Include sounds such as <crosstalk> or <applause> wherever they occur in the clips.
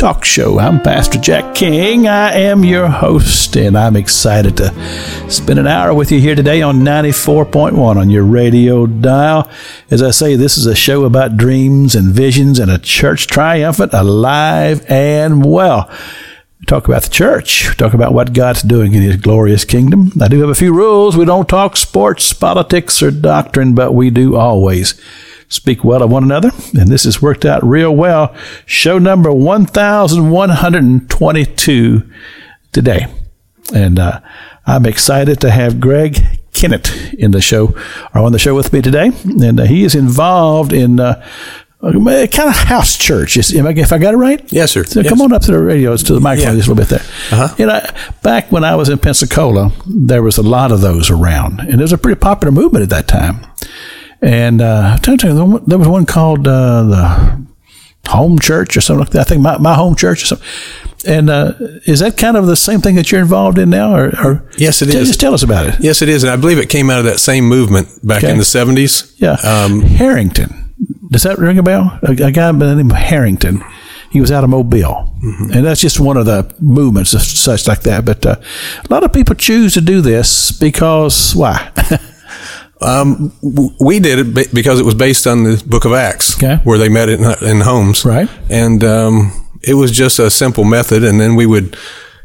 Talk Show. I'm Pastor Jack King. I am your host, and I'm excited to spend an hour with you here today on 94.1 on your radio dial. As I say, this is a show about dreams and visions and a church triumphant, alive, and well. We talk about the church. We talk about what God's doing in His glorious kingdom. I do have a few rules. We don't talk sports, politics, or doctrine, but we do always speak well of one another. And this has worked out real well. Show number 1122 today. And uh, I'm excited to have Greg Kennett in the show, or on the show with me today. And uh, he is involved in uh, kind of house church. Is, I, if I got it right? Yes, sir. So Yes. come on up to the radio, to the microphone Yeah. just a little bit there. Uh-huh. You know, back when I was in Pensacola, there was a lot of those around, and it was a pretty popular movement at that time. And uh, tell you, there was- one called uh, the Home Church or something like that. I think my, my Home Church or something. And uh, is that kind of the same thing that you're involved in now, or, or Yes, it Tell- is. Just tell us about it. Yes, it is, and I believe it came out of that same movement back Okay. in the seventies. Yeah, Um, Harrington. Does that ring a bell? A, a guy by the name of Harrington. He was out of Mobile, Mm-hmm. and that's just one of the movements of such like that. But uh, a lot of people choose to do this because why? <laughs> um, we did it because it was based on the Book of Acts, Okay. where they met in, in homes, Right. And um, it was just a simple method, and then we would,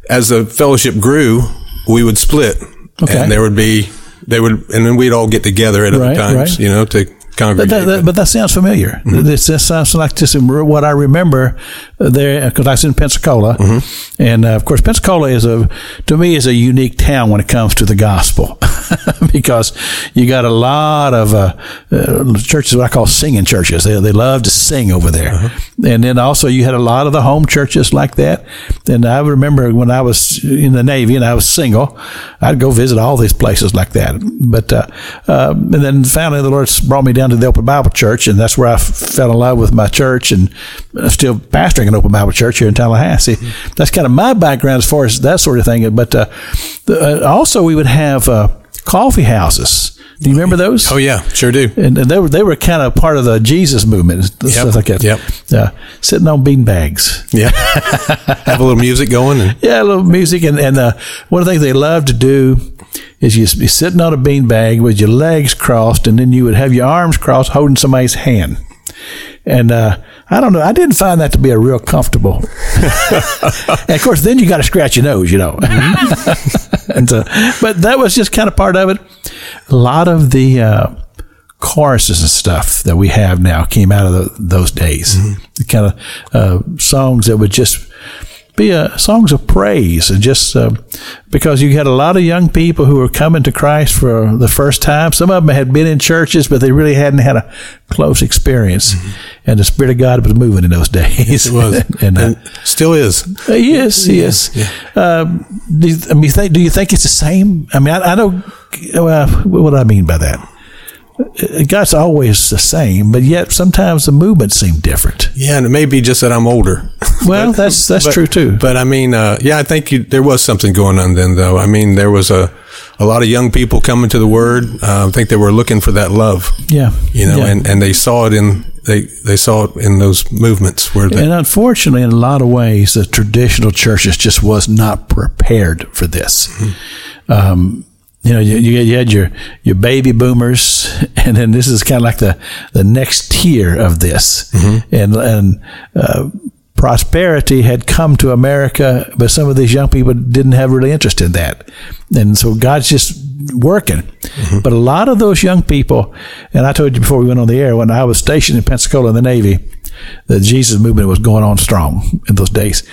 as the fellowship grew, we would split, Okay. and there would be they would, and then we'd all get together at other Right, times, right. you know, to But congregate. that, that, but that sounds familiar. Mm-hmm. This, this sounds like just what I remember there because I was in Pensacola, Mm-hmm. and uh, of course Pensacola is a to me is a unique town when it comes to the gospel <laughs> because you got a lot of uh, uh, churches what I call singing churches. They they love to sing over there, Uh-huh. and then also you had a lot of the home churches like that. And I remember when I was in the Navy and I was single, I'd go visit all these places like that. But uh, uh, and then finally the Lord brought me down to the Open Bible Church, and that's where I f- fell in love with my church, and I'm still pastoring an Open Bible Church here in Tallahassee. That's kind of my background as far as that sort of thing. But uh, the, uh, also we would have uh, coffee houses. Do you remember those? oh yeah, sure do. and, and they were they were kind of part of the Jesus movement, and stuff like that. yep. Uh, sitting on bean bags. Yeah, <laughs> have a little music going, and Yeah, a little music, and and uh, one of the things they love to do is you be sitting on a bean bag with your legs crossed, and then you would have your arms crossed, holding somebody's hand. And uh, I don't know, I didn't find that to be a real comfortable. <laughs> and of course, then you got to scratch your nose, you know. <laughs> and so, but that was just kind of part of it. A lot of the uh, choruses and stuff that we have now came out of tho- those days. The kind of uh, songs that would just be uh, songs of praise and just uh, because you had a lot of young people who were coming to Christ for the first time. Some of them had been in churches, but they really hadn't had a close experience. And the Spirit of God was moving in those days. it was, <laughs> and, uh, still is. uh, yes, yes. Um, do you, I mean, think, do you think it's the same? I mean, I, I know. Well, what do I mean by that? God's always the same, but yet sometimes the movements seem different. Yeah, and it may be just that I'm older. <laughs> Well, that's that's But- true too. But I mean, uh, yeah, I think you, there was something going on then, though. I mean, there was a a lot of young people coming to the Word. Uh, I think they were looking for that love, yeah, you know, yeah. and, and they saw it in they they saw it in those movements where they, And unfortunately, in a lot of ways, the traditional churches just was not prepared for this. Um, you know, you, you had your, your baby boomers, <laughs> and then this is kind of like the, the next tier of this. And, and, uh, prosperity had come to America, but some of these young people didn't have really interest in that. And so God's just working. But a lot of those young people, and I told you before we went on the air, when I was stationed in Pensacola in the Navy, the Jesus movement was going on strong in those days.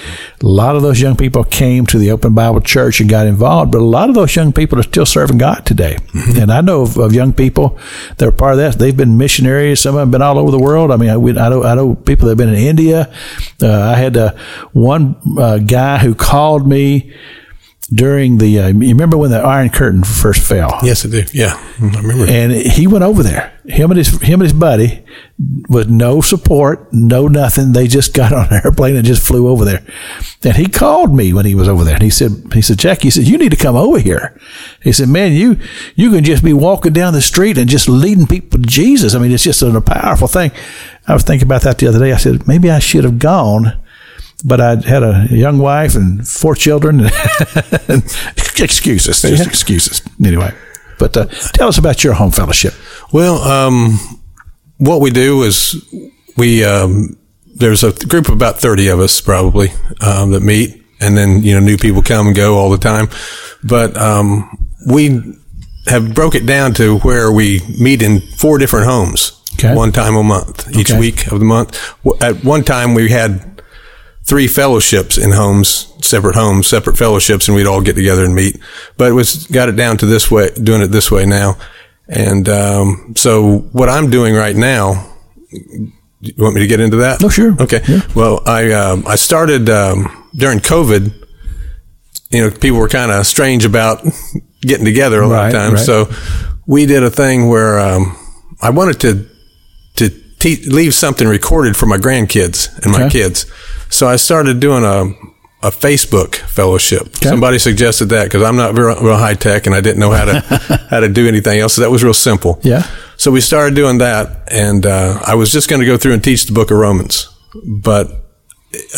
A lot of those young people came to the Open Bible Church and got involved, but a lot of those young people are still serving God today. And I know of, of young people that are part of that. They've been missionaries. Some of them have been all over the world. I mean, I, we- I know I know people that have been in India. Uh, I had uh, one uh, guy who called me during the. Uh, you remember when the Iron Curtain first fell? Yes, I do. Yeah, I remember. And he went over there. Him and his him and his buddy, with no support, no nothing. They just <laughs> got on an airplane and just flew over there. And he called me when he was over there, and he said, he said, Jack, he said, you need to come over here. He said, man, you you can just be walking down the street and just leading people to Jesus. I mean, it's just a powerful thing. I was thinking about that the other day. I said, maybe I should have gone but I had a young wife and four children. <laughs> excuses, just excuses. Anyway, but uh, tell us about your home fellowship. Well, um, what we do is we um, there's a group of about thirty of us probably um, that meet, and then you know new people come and go all the time. But um, we have broke it down to where we meet in four different homes. Okay. One time a month, each Okay. week of the month. At one time, we had three fellowships in homes, separate homes, separate fellowships, and we'd all get together and meet. But it was got it down to this way, doing it this way now. And um, so, what I'm doing right now. You want me to get into that? Oh, sure. Okay. Yeah. Well, I um, I started um, during COVID. You know, people were kind of strange about getting together a lot Right, of times. right. So we did a thing where um, I wanted to to te- leave something recorded for my grandkids and my Okay. kids. So I started doing a a Facebook fellowship. Somebody suggested that because I'm not real, real high tech and I didn't know how to <laughs> how to do anything else. So that was real simple. Yeah. So we started doing that, and uh, I was just going to go through and teach the Book of Romans, but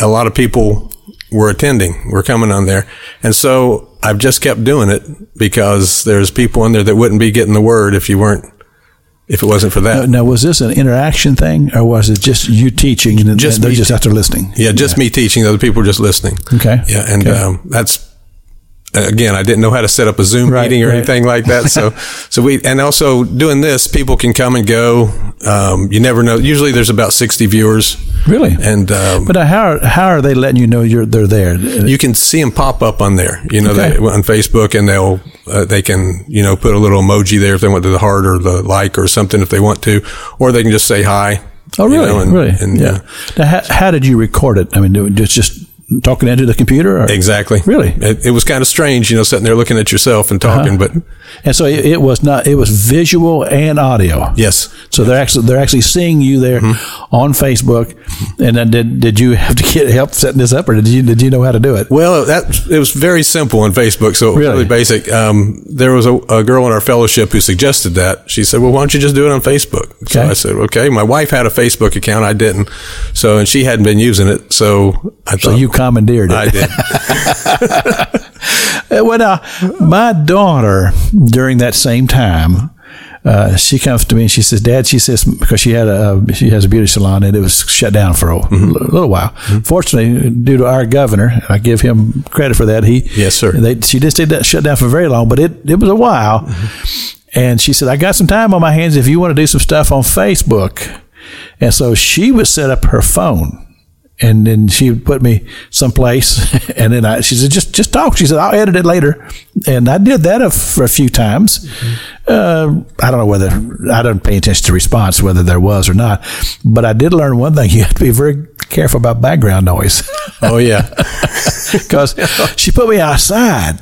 a lot of people were attending, were coming on there, and so I've just kept doing it because there's people in there that wouldn't be getting the word if you weren't, if it wasn't for that. Now, was this an interaction thing, or was it just you teaching and Just they're just te- there listening? Yeah, just me teaching, the other people were just listening. Okay. Yeah, and Okay. um, that's again, I didn't know how to set up a Zoom Right, meeting or right. anything like that. So, <laughs> so we and also doing this, people can come and go. Um, you never know. Usually, there's about sixty viewers, Really? and um, But how are, how are they letting you know you're they're there? you can see them pop up on there. You know, Okay. they, on Facebook, and they'll uh, they can you know put a little emoji there if they want to the heart or the like or something if they want to, or they can just say hi. oh, you really? know, and- really? and, yeah. uh, Now, how, how did you record it? I mean, just just talking into the computer, or? Exactly. Really? It, it was kind of strange, you know, sitting there looking at yourself and talking, but And so it, it was not. It was visual and audio. yes. So they're actually they're actually seeing you there Mm-hmm. on Facebook. And then did did you have to get help setting this up, or did you did you know how to do it? Well, that it was very simple on Facebook, so it was Really? really, basic. Um, there was a, a girl in our fellowship who suggested that. She said, "Well, why don't you just do it on Facebook?" So Okay. I said, "Okay." My wife had a Facebook account, I didn't, so and she hadn't been using it, so I So thought you commandeered it. I did. <laughs> Well, now, my daughter, during that same time, uh, she comes to me and she says, "Dad," she says, because she had a she has a beauty salon and it was shut down for a Mm-hmm. little while. Fortunately, due to our governor, I give him credit for that. He Yes, sir. They, she just did that shut down for very long, but it it was a while. Mm-hmm. And she said, "I got some time on my hands if you want to do some stuff on Facebook." And so she would set up her phone and then she would put me someplace, <laughs> and then I, she said, "Just, just talk." She said, "I'll edit it later," and I did that a, for a few times. Uh, I don't know whether I don't pay attention to response whether there was or not, but I did learn one thing: <laughs> you have to be very careful about background noise oh yeah, <laughs> because she put me outside.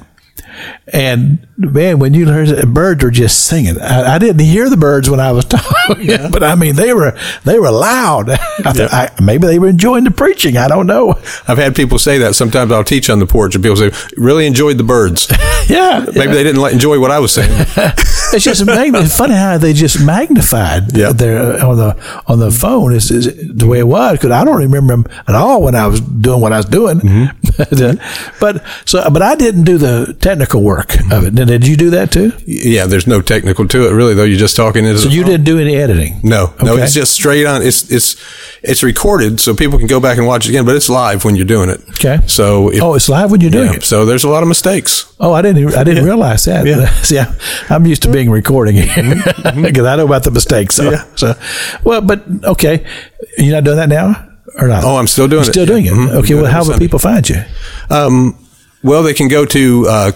And man, when you heard the birds were just singing, I, I didn't hear the birds when I was <laughs> talking, but I mean they were they were loud. <laughs> I thought, I, maybe they were enjoying the preaching. I don't know. I've had people say that. Sometimes I'll teach on the porch, and people say, "Really enjoyed the birds." <laughs> Yeah, Maybe they didn't like, enjoy what I was saying. it's just mag- it's funny how they just magnified Yeah. their on the on the phone is, is the way it was because I don't remember them at all when I was doing what I was doing. Mm-hmm. but so, but I didn't do the technical work of it. Did, did you do that too? yeah, there's no technical to it, really. Though you're just talking into So you didn't do any editing? No, no, it's just straight on. It's it's it's recorded, so people can go back and watch it again. But it's live when you're doing it. Okay. So if, Oh, it's live when you're doing yeah, it. so there's a lot of mistakes. Oh, I didn't. I didn't realize that. Yeah. <laughs> See, I, I'm used to being recording because <laughs> I know about the mistakes. So, Yeah. so, well, but okay, you're not doing that now, or not? Oh, I'm still doing You're it. Still doing it. Mhm. Okay. Well, how will people find you? Um, well, they can go to uh,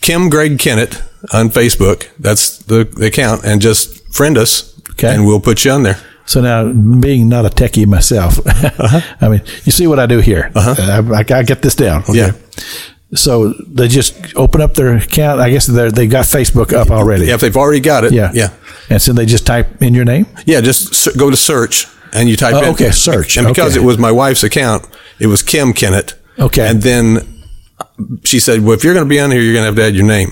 Kim Greg Kennett on Facebook. That's the, the account, and just friend us, Okay. and we'll put you on there. So now, being not a techie myself, <laughs> Uh-huh. I mean, you see what I do here. Uh, I, I, I get this down. Okay. Yeah. So they just open up their account. I guess they they got Facebook up already. Yeah, if they've already got it. Yeah. Yeah. And so they just type in your name. Yeah, just go to search and you type Oh, in. okay, search. And because Okay. it was my wife's account, it was Kim Kennett. Okay. And then she said, well, if you're going to be on here, you're going to have to add your name.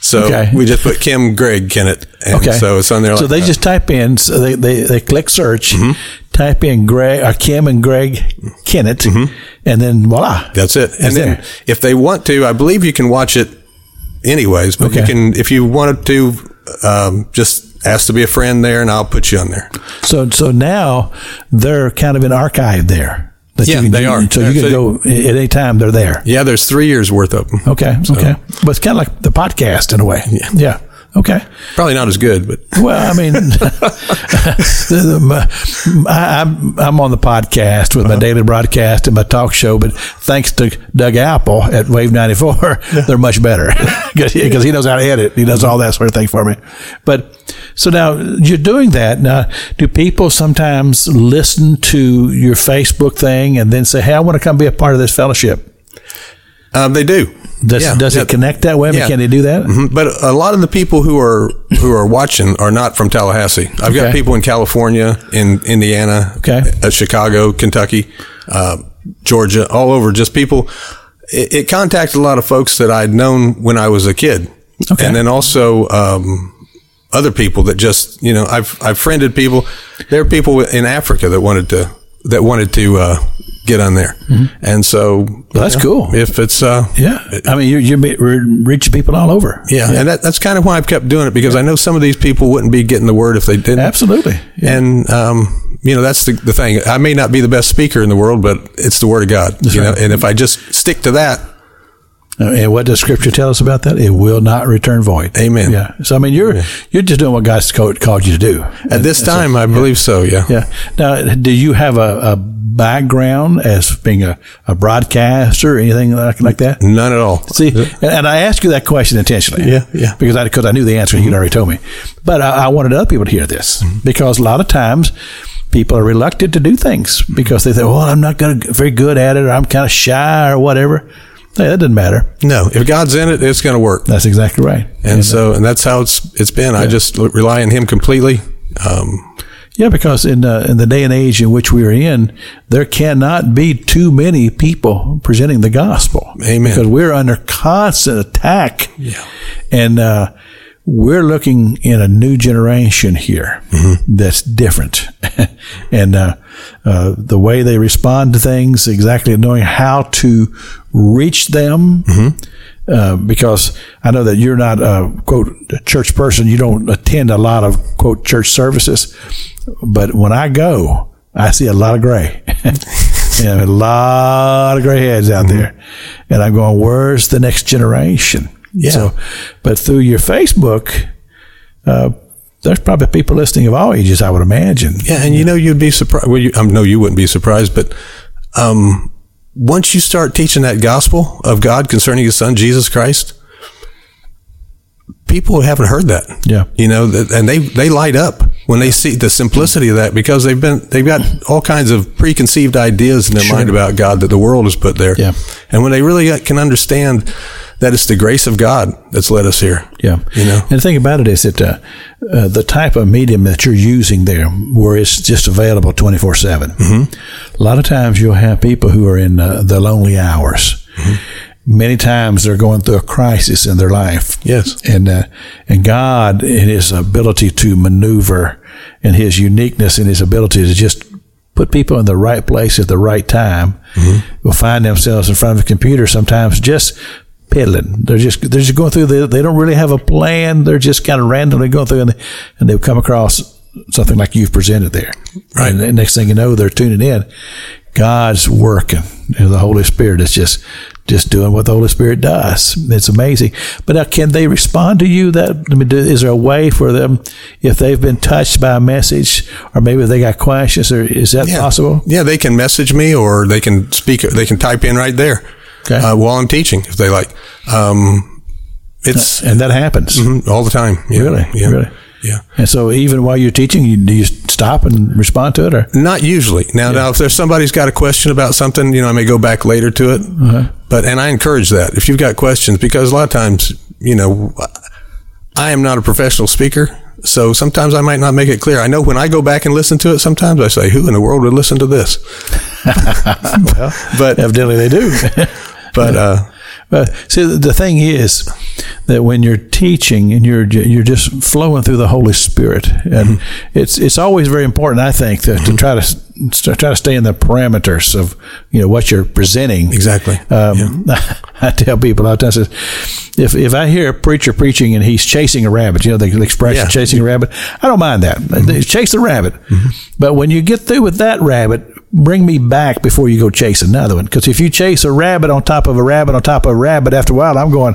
So Okay. we just put Kim Greg Kennett. And Okay. So it's on there. So like they that. just type in. So they, they, they click search, Mm-hmm. type in Greg or Kim and Greg Kennett, and then voila. Mm-hmm. That's it. And then there. if they want to, I believe you can watch it anyways, but you can, if you wanted to, um, just ask to be a friend there and I'll put you on there. So so now they're kind of an archive there. That Yeah, you can they do- are. So you can so- go at any time. They're there. Yeah, there's three years worth of them. Okay. Okay. But it's kind of like the podcast in a way. Yeah. Yeah. Okay. Probably not as good, but <laughs> Well, I mean, <laughs> the- the- my- I, I'm I'm on the podcast with Uh-huh. my daily broadcast and my talk show, but thanks to Doug Apple at Wave 94, <laughs> they're much better because he knows how to edit. He does all that sort of thing for me. But so now you're doing that. Now, do people sometimes listen to your Facebook thing and then say, "Hey, I want to come be a part of this fellowship"? um, they do. Does, Yeah, does yeah. it connect that way? I mean, Yeah. Can they do that? Mhm. But a lot of the people who are who are watching are not from Tallahassee. I've got people in California, in Indiana, Okay. uh, Chicago, Kentucky, uh, Georgia, all over. Just people. It, it contacted a lot of folks that I'd known when I was a kid, Okay. and then also um, other people that just you know I've I've friended people. There are people in Africa that wanted to that wanted to uh, get on there, and so Mm-hmm. Well, that's you cool. If it's uh, Yeah, I mean, you're, you're reaching people all over. yeah, and that, that's kind of why I've kept doing it because I know some of these people wouldn't be getting the word if they didn't. absolutely. Yeah. And um, you know that's the, the thing. I may not be the best speaker in the world, but it's the word of God. you right. know, and if I just stick to that, Uh, and what does Scripture tell us about that? It will not return void. Amen. Yeah. So I mean, you're you're just doing what God's called, called you to do. at this time, I believe so. Yeah. Yeah. Now, do you have a, a background as being a, a broadcaster or anything like, like that? None at all. See, and, and I asked you that question intentionally. Yeah, yeah. Because I because I knew the answer. You'd mm-hmm. already told me, but I, I wanted other people to hear this mm-hmm. because a lot of times people are reluctant to do things because they think, "Well, I'm not going to very good at it, or I'm kind of shy, or whatever." That doesn't matter. No, if God's in it, it's going to work. That's exactly right. And so, and that's how it's it's been. I just rely on Him completely. Um, Yeah, because in uh, in the day and age in which we are in, there cannot be too many people presenting the gospel. Amen. Because we're under constant attack. Yeah. And uh, we're looking in a new generation here that's different, <laughs> and uh, uh, the way they respond to things, exactly knowing how to reach them. Uh, because I know that you're not a quote a church person. You don't attend a lot of quote church services, but when I go, I see a lot of gray. <laughs> you know, a lot of gray heads out there, and I'm going, "Where's the next generation?" Yeah. So, but through your Facebook, uh, there's probably people listening of all ages. I would imagine. Yeah, and you know you'd be surprised. Well, you, um, no, you wouldn't be surprised, but um, once you start teaching that gospel of God concerning His Son Jesus Christ, people haven't heard that. Yeah. you know, and they they light up when they see the simplicity of that because they've been they've got all kinds of preconceived ideas in their mind about God that the world has put there. Yeah. and when they really can understand that it's the grace of God that's led us here. Yeah. you know. And the thing about it is that uh, uh, the type of medium that you're using there, where it's just available 24 7, Mm-hmm. a lot of times you'll have people who are in uh, the lonely hours. Mm-hmm. Many times they're going through a crisis in their life. Yes. And, uh, and God, in His ability to maneuver and His uniqueness and His ability to just put people in the right place at the right time will find themselves in front of a computer sometimes just piddling. They're just they're just going through. They, they don't really have a plan. They're just kind of randomly going through, and they, and they've come across something like you've presented there. Right. And the next thing you know, they're tuning in. God's working. You know, the Holy Spirit is just just doing what the Holy Spirit does. It's amazing. But now, can they respond to you? That I mean, do- is there a way for them if they've been touched by a message, or maybe they got questions, or is that Yeah. possible? Yeah, they can message me or they can speak. They can type in right there Okay. uh, while I'm teaching if they like. Um, it's And that happens. mhm, all the time. Yeah, Really? Yeah. Really? Yeah. And so even while you're teaching, you, do you stop and respond to it, or Not usually. Now, now, if there's somebody's got a question about something, you know, I may go back later to it. Uh-huh. But and I encourage that if you've got questions, because a lot of times, you know, I am not a professional speaker, so sometimes I might not make it clear. I know when I go back and listen to it, sometimes I say, "Who in the world would listen to this?" <laughs> but evidently they do. <laughs> but uh, But see, the thing is that when you're teaching and you're you're just flowing through the Holy Spirit, and it's it's always very important, I think, to, to try to to try to stay in the parameters of you know what you're presenting. Exactly. Um, <laughs> I tell people all the time, I says, if if I hear a preacher preaching and he's chasing a rabbit, you know the expression Yeah. chasing a rabbit, I don't mind that. Chase the rabbit, but when you get through with that rabbit, bring me back before you go chase another one. Because if you chase a rabbit on top of a rabbit on top of a rabbit, after a while, I'm going.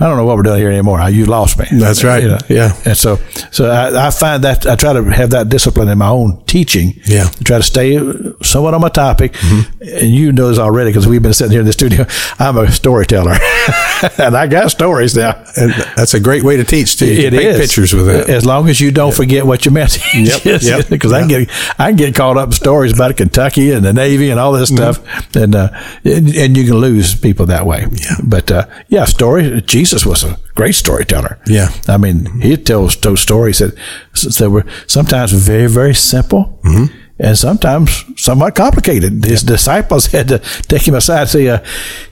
I don't know what we're doing here anymore. You lost me. That's right. You know? Yeah. And so, so I, I find that I try to have that discipline in my own teaching. Yeah. Mm-hmm. Try to stay somewhat on my topic. And you know this already because we've been sitting here in the studio. I'm a storyteller, <laughs> and I got stories now. and that's a great way to teach too. You It is. pictures with it. As long as you don't forget what your <laughs> message Yep, is. yep, <laughs> Because I can get I can get caught up in stories about Kentucky and the Navy and all this Mm-hmm. stuff, and uh, and and you can lose people that way. Yeah. But uh, yeah, story. Jesus was a great storyteller. Yeah. I mean, he tells those stories that that were sometimes very very simple. Mm-hmm. And sometimes somewhat complicated. His disciples <laughs> had to take him aside and say, uh,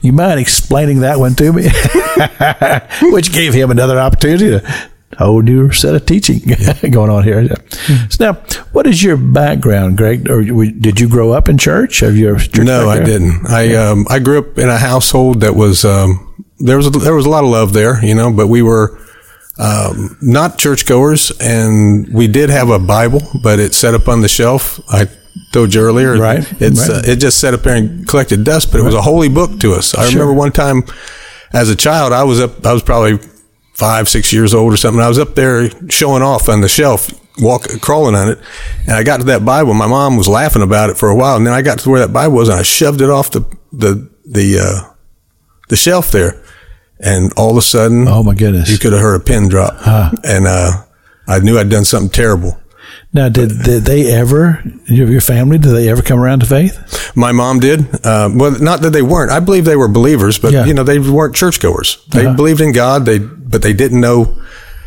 "You mind explaining that one to me?" <laughs> Which gave him another opportunity to a whole new set of teaching <laughs> going on here. So now, what is your background, Greg? Or did you grow up in church? Have you? Church No, I didn't. I um, I grew up in a household that was um, there was a, there was a lot of love there, you know, but we were um, not churchgoers, and we did have a Bible, but it sat up on the shelf. I told you earlier, Right, It's right. Uh, it just sat up there and collected dust, but it was a holy book to us. I remember one time as a child, I was up, I was probably five, six years old or something. I was up there showing off on the shelf, walk, crawling on it. And I got to that Bible. My mom was laughing about it for a while. And then I got to where that Bible was and I shoved it off the, the, the, uh, the shelf there. And all of a sudden, Oh my goodness! you could have heard a pin drop. And, uh, I knew I'd done something terrible. now, did, did they ever? Your, your family? Did they ever come around to faith? My mom did. Uh, well, not that they weren't. I believe they were believers, but Yeah. you know they weren't churchgoers. They Uh-huh. believed in God. They but they didn't know.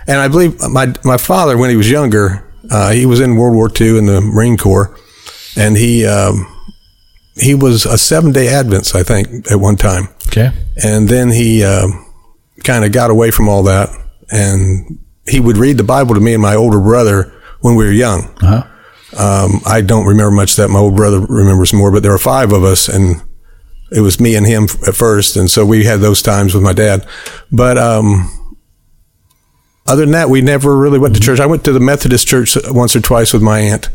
And I believe my my father, when he was younger, uh, he was in World War II in the Marine Corps, and he um, he was a seven day Adventist, I think, at one time. Okay. And then he um, kind of got away from all that, and he would read the Bible to me and my older brother when we were young. Uh-huh. Um, I don't remember much that. My old brother remembers more, but there were five of us, and it was me and him at first, and so we had those times with my dad. But um, other than that, we never really went to church. I went to the Methodist church once or twice with my aunt.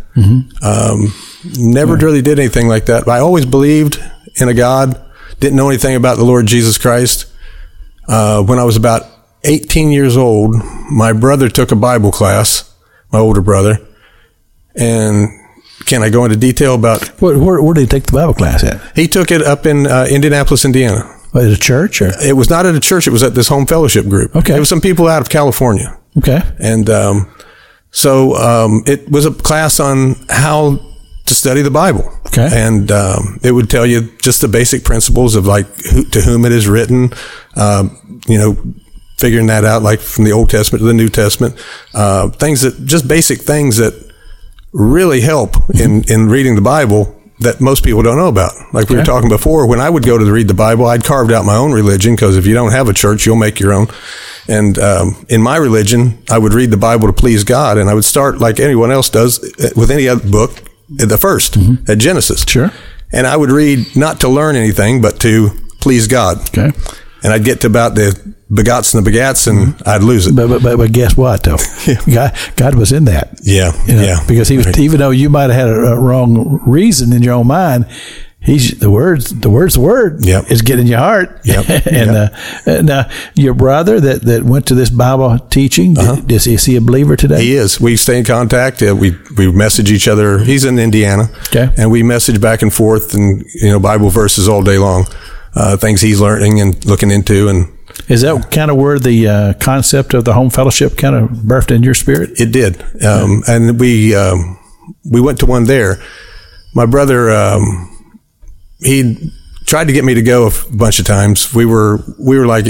Um, never really did anything like that. But I always believed in a God. Didn't know anything about the Lord Jesus Christ. Uh, when I was about 18 years old, my brother took a Bible class, my older brother. And can I go into detail about? Where, where, where did he take the Bible class at? He took it up in uh, Indianapolis, Indiana. It a church or? It was not at a church. It was at this home fellowship group. Okay. It was some people out of California. Okay. And um, so um, it was a class on how to study the Bible. Okay. And um, it would tell you just the basic principles of like who, to whom it is written, um, you know, figuring that out, like from the Old Testament to the New Testament, uh, things that just basic things that really help in, in reading the Bible that most people don't know about. Like we were talking before, when I would go to read the Bible, I'd carved out my own religion because if you don't have a church, you'll make your own. And um, in my religion, I would read the Bible to please God, and I would start like anyone else does uh, with any other book, the 1st mm-hmm. at Genesis. Sure. And I would read not to learn anything, but to please God. Okay. And I'd get to about the begots and the begats, and mm-hmm. I'd lose it. But, but, but, but guess what, though? <laughs> God, God was in that. Yeah, You know, yeah. Because he was, Right. even though you might have had a, a wrong reason in your own mind, he's the words, the words, the word Yep. is getting your heart. Yep. <laughs> and Yep. Uh, and uh, your brother that, that went to this Bible teaching, is, is he a believer today? Uh-huh. He is. We stay in contact. Uh, we we message each other. He's in Indiana, Okay. and we message back and forth, and you know Bible verses all day long, uh, things he's learning and looking into, and Is that kind of where the uh, concept of the home fellowship kind of birthed in your spirit? It did, um, and we um, we went to one there. My brother, um, he tried to get me to go a bunch of times. We were we were like,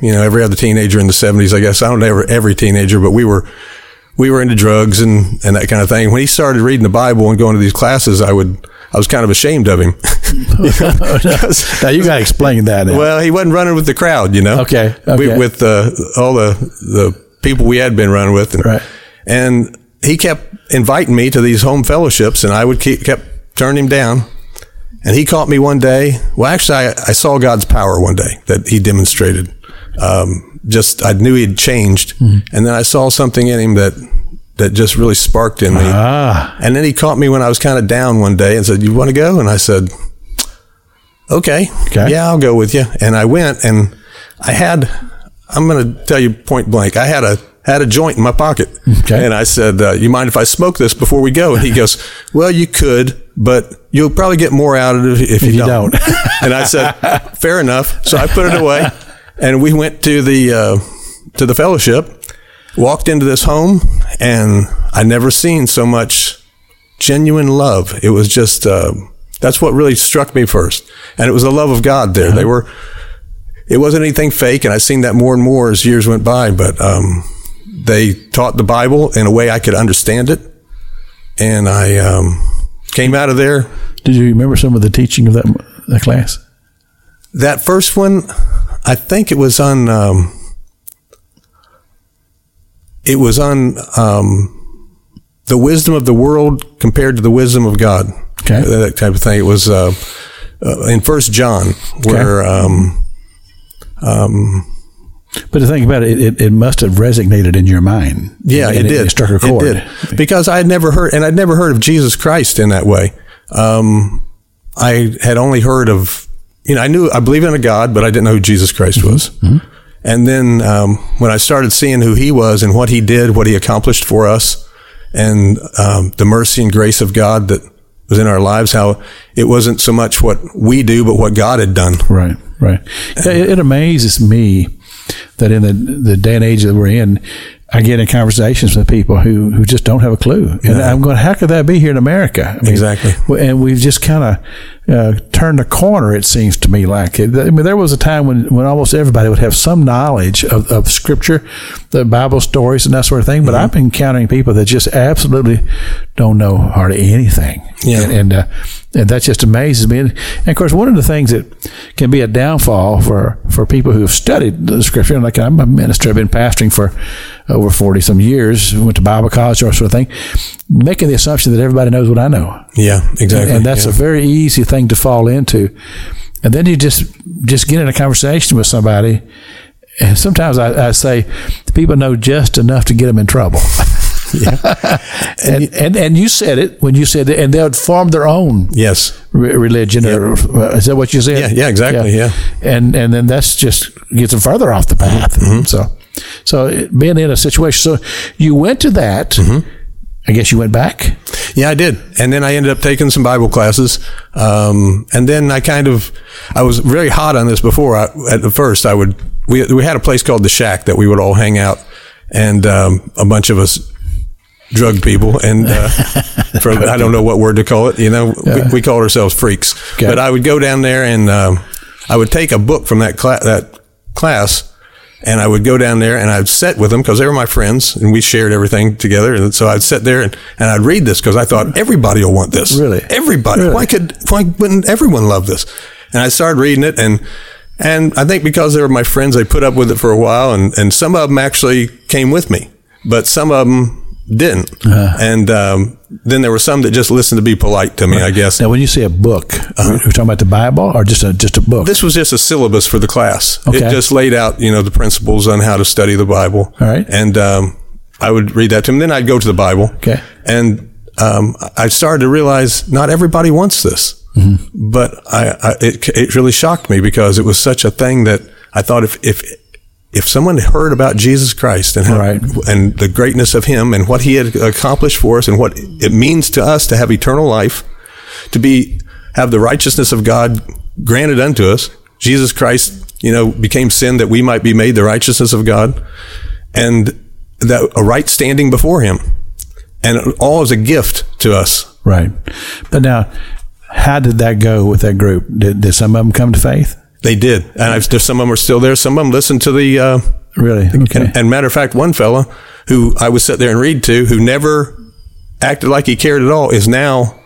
you know, every other teenager in the seventies. I guess I don't know every, every teenager, but we were we were into drugs and and that kind of thing. When he started reading the Bible and going to these classes, I would I was kind of ashamed of him. <laughs> <laughs> now you got to explain that. Now. Well, he wasn't running with the crowd, you know. Okay, okay. We, with uh, all the the people we had been running with, and, Right. and he kept inviting me to these home fellowships, and I would keep kept turning him down. And he caught me one day. Well, actually, I, I saw God's power one day that he demonstrated. Um, just I knew he'd changed, Mm-hmm. and then I saw something in him that that just really sparked in me. Ah, And then he caught me when I was kind of down one day and said, "You want to go?" And I said, "Okay, Okay. yeah, I'll go with you." And I went, and I had, I'm going to tell you point blank, I had a had a joint in my pocket, Okay. and I said, uh, "You mind if I smoke this before we go?" And he <laughs> goes, "Well, you could, but you'll probably get more out of it if, you, you don't." don't. <laughs> and I said, <laughs> "Fair enough." So I put it away, and we went to the uh, to the fellowship. Walked into this home, and I never seen so much genuine love. It was just uh, that's what really struck me first, and it was the love of God there. They were. It wasn't anything fake, and I've seen that more and more as years went by. But um, they taught the Bible in a way I could understand it, and I um, came out of there. did you remember some of the teaching of that that class? That first one, I think it was on. Um, it was on um, the wisdom of the world compared to the wisdom of God. Okay. that type of thing. It was uh, uh, in First John, where um, But the thing about it, it, it must have resonated in your mind. Yeah, And it did. It struck a chord. It did because I had never heard, and I'd never heard of Jesus Christ in that way. Um, I had only heard of, you know, I knew I believe in a God, but I didn't know who Jesus Christ was. And then um, when I started seeing who He was and what He did, what He accomplished for us, and um, the mercy and grace of God that was in our lives, how it wasn't so much what we do, but what God had done. Right, right. Yeah, It, it amazes me that in the the day and age that we're in, I get in conversations with people who, who just don't have a clue, and I'm going, "How could that be here in America?" I mean, Exactly. And we've just kind of uh, turned a corner. It seems to me like. I mean, there was a time when, when almost everybody would have some knowledge of, of Scripture, the Bible stories, and that sort of thing. But Mm-hmm. I've been encountering people that just absolutely don't know hardly anything. Yeah. And, and uh, and that just amazes me. And, and of course, one of the things that can be a downfall for, for people who have studied the scripture, and like I'm a minister, I've been pastoring for over forty some years, went to Bible college, or sort of thing, making the assumption that everybody knows what I know, Yeah, exactly. and that's yeah. a very easy thing to fall into. And then you just just get in a conversation with somebody. And sometimes I, I say people know just enough to get them in trouble. <laughs> <laughs> <laughs> and, and and you said it when you said it, and they would form their own yes. re- religion, or uh, is that what you said? Yeah, yeah, exactly, yeah. and and then that's just gets them further off the path. Mm-hmm. So, so it- being in a situation, so you went to that. Mm-hmm. I guess you went back. Yeah, I did. And then I ended up taking some Bible classes. Um, and then I kind of, I was very hot on this before. I, at the first, I would, we, we had a place called the Shack that we would all hang out and, um, a bunch of us drug people and, uh, <laughs> for, I don't know what word to call it, you know, we, we called ourselves freaks, Okay. but I would go down there and, um, I would take a book from that class, that class and I would go down there and I'd sit with them because they were my friends and we shared everything together. And so I'd sit there and, and I'd read this because I thought everybody will want this. Really? Everybody. Really? Why could, why wouldn't everyone love this? And I started reading it and, and I think because they were my friends, they put up with it for a while and, and some of them actually came with me, but some of them didn't. Uh-huh. And, um, then there were some that just listened to be polite to me, I guess. Now, when you say a book, Uh-huh. we're talking about the Bible or just a just a book. This was just a syllabus for the class. Okay. It just laid out, you know, the principles on how to study the Bible. All right. And um, I would read that to them. Then I'd go to the Bible. Okay. And um, I started to realize not everybody wants this. Mm-hmm. But I, I it, it really shocked me because it was such a thing that I thought if if if someone heard about Jesus Christ and how, Right. and the greatness of Him and what He had accomplished for us and what it means to us to have eternal life, to be have the righteousness of God granted unto us. Jesus Christ you know, became sin that we might be made the righteousness of God and that a right standing before him. And all is a gift to us. Right. But now, how did that go with that group? Did, did some of them come to faith? They did. And I've, there's some of them are still there. Some of them listened to the, uh, Really? Okay. and, and matter of fact, one fella who I would sit there and read to, who never acted like he cared at all, is now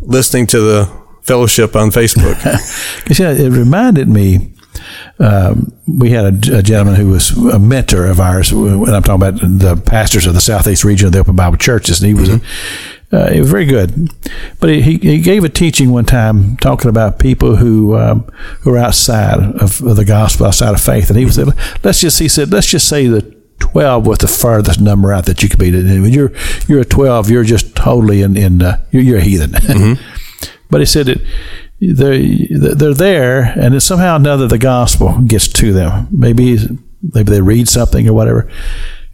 listening to the fellowship on Facebook. <laughs> Because yeah, it reminded me. Um, we had a, a gentleman who was a mentor of ours, and I'm talking about the pastors of the southeast region of the Open Bible churches, and he was. Uh, he was very good, but he, he gave a teaching one time talking about people who um, who are outside of, of the gospel, outside of faith, and he said, "Let's just," he said, "Let's just say that 12 was the furthest number out that you could be. When you're you're a 12, you're just totally in, in uh, you're, you're a heathen. <laughs> but he said that they're, they're there, and it's somehow or another the gospel gets to them. Maybe maybe they read something or whatever,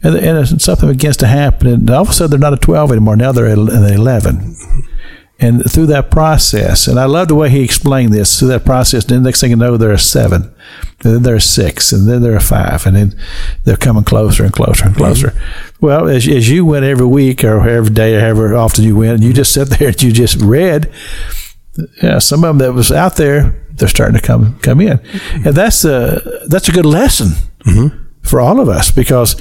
and, and something begins to happen, and all of a sudden they're not a 12 anymore. Now they're an 11. And through that process, and I love the way he explained this, through that process, then next thing you know, there are seven, and then there are six, and then there are five, and then they're coming closer and closer and closer. Mm-hmm. Well, as, as you went every week or every day or however often you went, and you just sat <laughs> there and you just read, yeah, some of them that was out there, they're starting to come come in, mm-hmm. and that's a that's a good lesson mm-hmm. For all of us because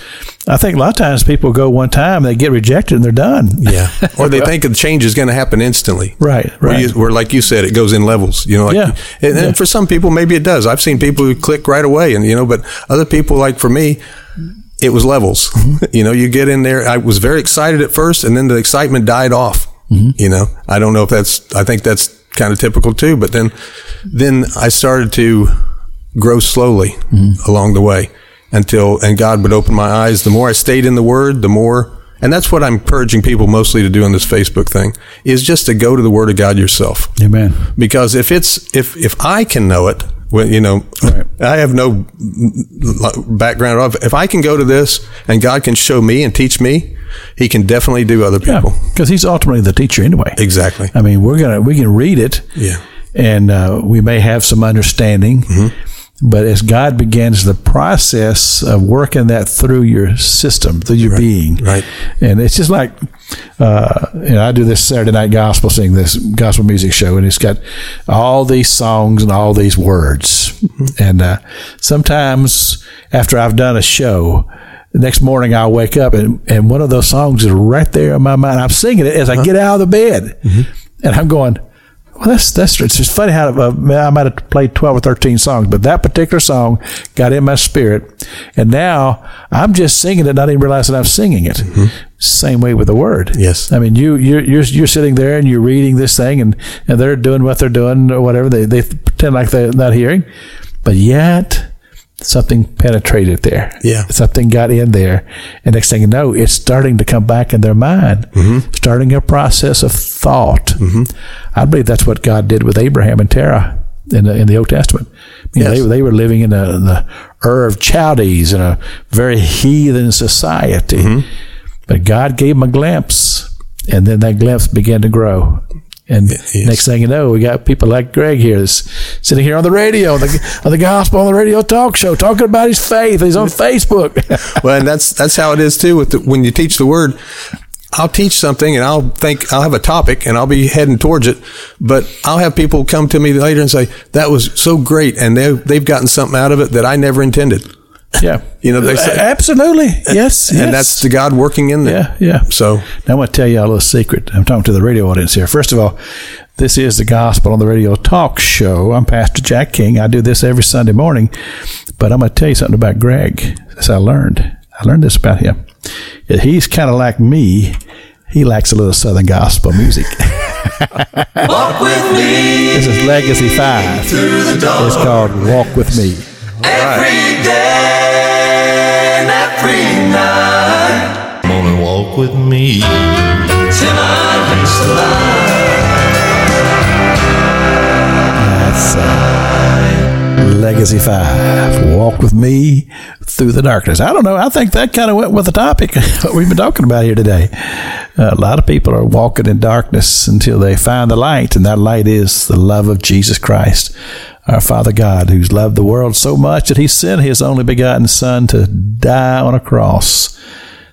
I think a lot of times people go one time, they get rejected, and they're done. Yeah. <laughs> or they think the change is going to happen instantly. Right, Where, right. you, where, like you said, it goes in levels. You know, like, Yeah. And, and Yeah. for some people, maybe it does. I've seen people who click right away, and you know, but other people, like for me, it was levels. Mm-hmm. <laughs> you know, you get in there. I was very excited at first, and then the excitement died off. Mm-hmm. You know, I don't know if that's. I think that's kind of typical too. But then, then I started to grow slowly Mm-hmm. along the way until, and God would open my eyes. The more I stayed in the Word, the more. And that's what I'm encouraging people mostly to do on this Facebook thing is just to go to the Word of God yourself Amen. because if it's if if I can know it, well, you know, Right. I have no background of. If I can go to this and God can show me and teach me, He can definitely do other people. because he's ultimately the teacher anyway. Exactly. I mean, we're gonna we can read it, Yeah. and uh, we may have some understanding. Mm-hmm. But as God begins the process of working that through your system, through your being, right. and it's just like, uh, you know, I do this Saturday night gospel sing, this gospel music show, and it's got all these songs and all these words. Mm-hmm. And uh, sometimes after I've done a show, the next morning I'll wake up and, and one of those songs is right there in my mind. I'm singing it as Uh-huh. I get out of the bed, Mm-hmm. and I'm going. Well, that's that's it's just funny how uh, I might have played twelve or thirteen songs, but that particular song got in my spirit, and now I'm just singing it, not even realizing I'm singing it. Same way with the word. Mm-hmm. Yes. I mean you you're you're you're sitting there and you're reading this thing, and and they're doing what they're doing or whatever they they pretend like they're not hearing, but yet something penetrated there. Yeah. something got in there, and next thing you know, it's starting to come back in their mind, mm-hmm. starting a process of thought. Mm-hmm. I believe that's what God did with Abraham and Terah in the in the Old Testament. You know, Yes. they, they were living in the, the Ur of Chaldees in a very heathen society, mm-hmm. but God gave them a glimpse, and then that glimpse began to grow. And yes. next thing you know, we got people like Greg here that's sitting here on the radio, on the, on the gospel on the radio talk show, talking about his faith. He's on Facebook. <laughs> well, and that's that's how it is too. With the, when you teach the word, I'll teach something and I'll think I'll have a topic and I'll be heading towards it, but I'll have people come to me later and say that was so great and they they've gotten something out of it that I never intended. Yeah, You know, they say- absolutely yes, And yes. that's the God working in there. Yeah, yeah. So Now I'm going to tell you a little secret. I'm talking to the radio audience here. First of all, this is the Gospel on the Radio Talk Show. I'm Pastor Jack King. I do this every Sunday morning. But I'm going to tell you something about Greg. As I learned, I learned this about him. He's kind of like me. He likes a little Southern gospel music. <laughs> Walk with me This is Legacy Five. through the door It's called Walk with Me. every day and every night. Come on and walk with me. Till Legacy Five. Walk with me through the darkness. I don't know. I think that kind of went with the topic <laughs> we've been talking about here today. Uh, a lot of people are walking in darkness until they find the light, and that light is the love of Jesus Christ. Our Father God, who's loved the world so much that he sent his only begotten Son to die on a cross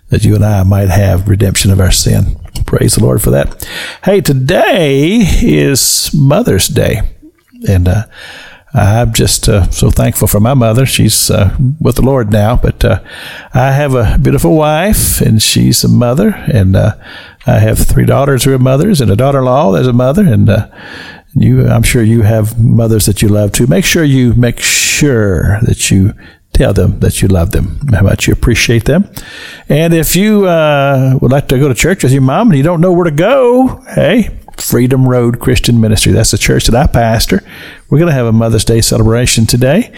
that you and I might have redemption of our sin. Praise the Lord for that. Hey, today is Mother's Day. And uh, I'm just uh, so thankful for my mother. She's uh, with the Lord now, but uh, I have a beautiful wife, and she's a mother, and uh, I have three daughters who are mothers, and a daughter-in-law that's a mother, and uh, you. I'm sure you have mothers that you love too. Make sure you make sure that you tell them that you love them, how much you appreciate them. And if you uh, would like to go to church with your mom and you don't know where to go, hey, Freedom Road Christian Ministry. That's the church that I pastor. We're going to have a Mother's Day celebration today.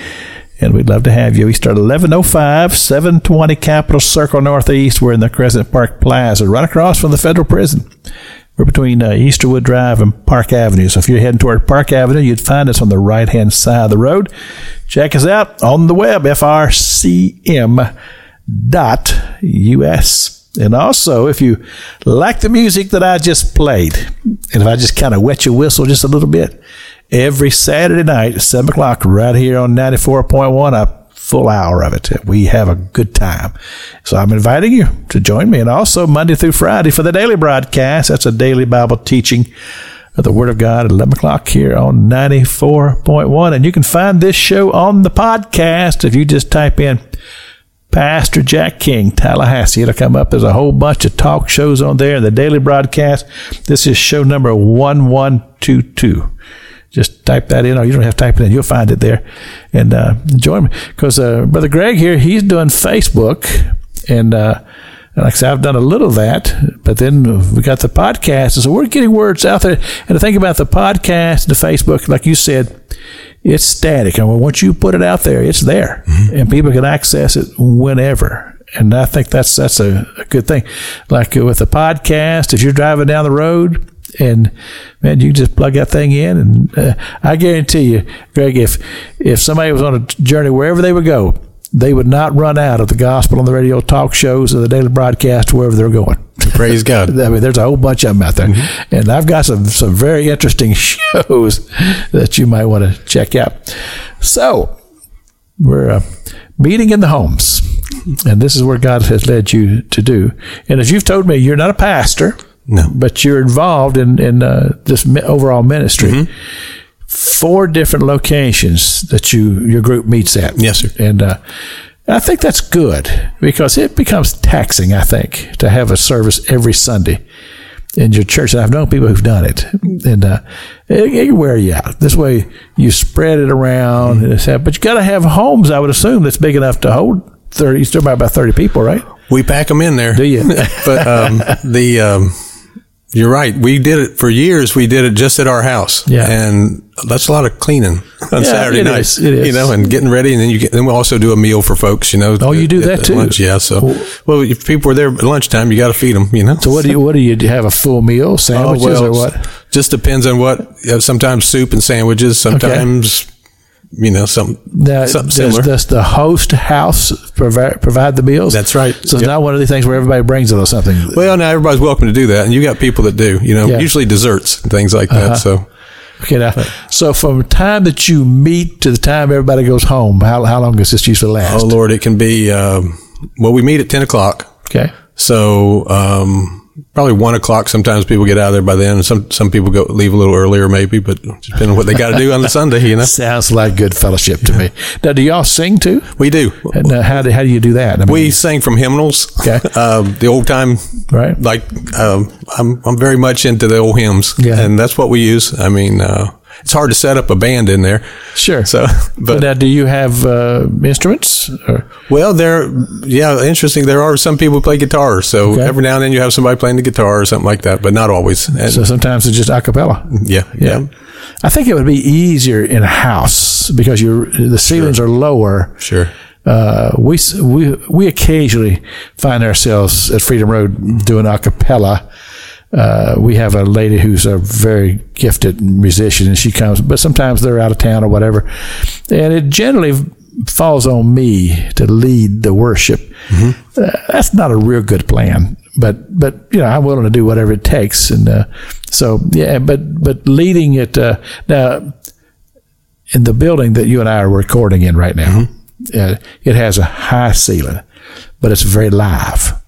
And we'd love to have you. We start 1105, 720 Capitol Circle Northeast. We're in the Crescent Park Plaza, right across from the federal prison. We're between uh, Easterwood Drive and Park Avenue. So if you're heading toward Park Avenue, you'd find us on the right hand side of the road. Check us out on the web, frcm dot us. And also, if you like the music that I just played, and if I just kind of wet your whistle just a little bit, every Saturday night at 7 o'clock, right here on 94.1, a full hour of it. We have a good time. So I'm inviting you to join me. And also, Monday through Friday for the daily broadcast, that's a daily Bible teaching of the Word of God at 11 o'clock here on 94.1. And you can find this show on the podcast if you just type in Pastor Jack King, Tallahassee. It'll come up. There's a whole bunch of talk shows on there and the daily broadcast. This is show number 1122. Just type that in, or you don't have to type it in. You'll find it there. And uh, join me. Because uh, Brother Greg here, he's doing Facebook. And uh, like I said, I've done a little of that. But then we got the podcast. And so we're getting words out there. And to think about the podcast, the Facebook, like you said, it's static. And once you put it out there, it's there, and people can access it whenever. And I think that's that's a, a good thing. Like with the podcast, if you're driving down the road, and man, you just plug that thing in, and uh, I guarantee you, Greg, if if somebody was on a journey wherever they would go, they would not run out of the gospel on the radio talk shows or the daily broadcast wherever they're going. <laughs> Praise God. <laughs> I mean, there's a whole bunch of them out there, and I've got some some very interesting <laughs> shows that you might want to check out. So we're uh, meeting in the homes, and this is where God has led you to do. And as you've told me, you're not a pastor, No. but you're involved in in uh, this overall ministry. Four different locations that you your group meets at. Yes, sir. And uh, I think that's good because it becomes taxing. I think to have a service every Sunday in your church, and I've known people who've done it, and uh, it, it wear you out. This way, you spread it around, and it's, but you got to have homes. I would assume that's big enough to hold thirty. Still about about thirty people, right? We pack them in there. Do you? <laughs> but um, the um, you're right. We did it for years. We did it just at our house. Yeah. and that's a lot of cleaning on Yeah, Saturday it nights. is. It is. You know, and getting ready, and then you get. Then we also do a meal for folks. You know. Oh, you do that too? Lunch, yeah. So, well, if people are there at lunchtime, you got to feed them. You know. So what do you? What do you? Do you have a full meal, sandwiches, or what? Just depends on what. Uh, sometimes soup and sandwiches. Sometimes, you know, some Now, something similar. does the host house provide, provide the meals? That's right. So it's Yep. not one of these things where everybody brings a little something. well, now everybody's welcome to do that, and you got people that do. You know, Yeah. usually desserts and things like Uh-huh. that. So. Okay, now, so from the time that you meet to the time everybody goes home, how, how long does this usually last? Oh Lord, it can be. Um, well, we meet at ten o'clock, Okay. so um, probably one o'clock. Sometimes people get out of there by then. Some some people go leave a little earlier, maybe, but depending on what they got to do on the Sunday, you know. <laughs> Sounds like good fellowship to me. Now, do y'all sing too? We do. And uh, how do how do you do that? I mean, We sing from hymnals. Okay. <laughs> Um, the old time, Right. Like um, I'm I'm very much into the old hymns, Yeah. and that's what we use. I mean, uh, it's hard to set up a band in there. sure. So, <laughs> but but now, do you have uh, instruments? Or, Well, there, yeah, interesting. There are some people who play guitar, so Okay. every now and then you have somebody playing the guitar or something like that, but not always. And, so sometimes it's just a cappella. yeah, Yeah. I think it would be easier in a house because your the ceilings are lower. sure. Uh, we we we occasionally find ourselves at Freedom Road doing a cappella. Uh, we have a lady who's a very gifted musician, and she comes, but sometimes they're out of town or whatever, and it generally falls on me to lead the worship. Uh, that's not a real good plan, but but you know I'm willing to do whatever it takes, and uh, so yeah, but but leading it uh, now in the building that you and I are recording in right now, uh, it has a high ceiling, but it's very live.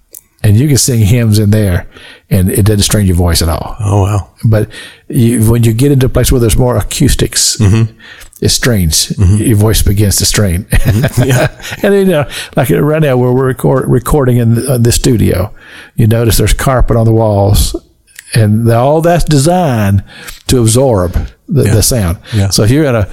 And you can sing hymns in there and it doesn't strain your voice at all. Oh wow. But you, when you get into a place where there's more acoustics, mm-hmm. it strains. Mm-hmm. Your voice begins to strain. Mm-hmm. <laughs> Yeah. and you know, like right now, where we're record, recording in the, uh, the studio, you notice there's carpet on the walls, and all that's designed to absorb the, the sound. Yeah. So if you're in a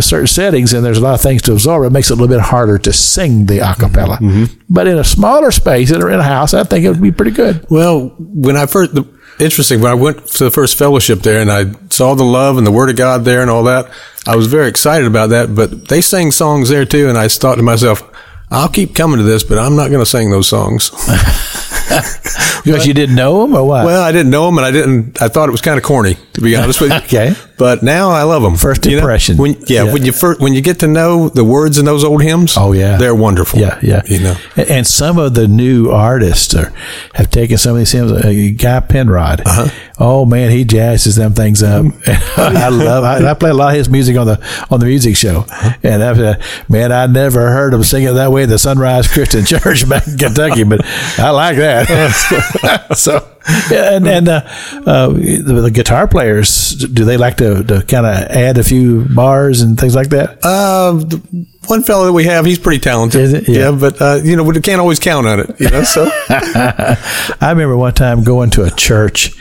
certain settings and there's a lot of things to absorb, it makes it a little bit harder to sing the acapella. Mm-hmm. But in a smaller space or in a house, I think it would be pretty good. Well, when I first, the, interesting, when I went to the first fellowship there and I saw the love and the word of God there and all that, I was very excited about that. But they sang songs there too. And I thought to myself, I'll keep coming to this, but I'm not going to sing those songs. <laughs> <laughs> Because you didn't know them or what? well, I didn't know them and I didn't, I thought it was kind of corny, to be honest with you. <laughs> Okay. But now I love them. First You impression. when, yeah, Yeah. When you first, when you get to know the words in those old hymns. Oh yeah, They're wonderful. Yeah, yeah. You know. and, some of the new artists are, have taken some of these hymns. Uh, Guy Penrod. Uh-huh. Oh man, he jazzes them things up. <laughs> I love. I, I play a lot of his music on the on the music show, Uh-huh. and I've, uh, man, I never heard him sing it that way at the Sunrise Christian <laughs> Church back in Kentucky, but I like that. <laughs> so. Yeah, <laughs> And and uh, uh, the, the guitar players, do they like to, to kind of add a few bars and things like that? Uh, the one fellow that we have, he's pretty talented. Is it? Yeah. Yeah. but uh, you know, we can't always count on it. You know, so <laughs> I remember one time going to a church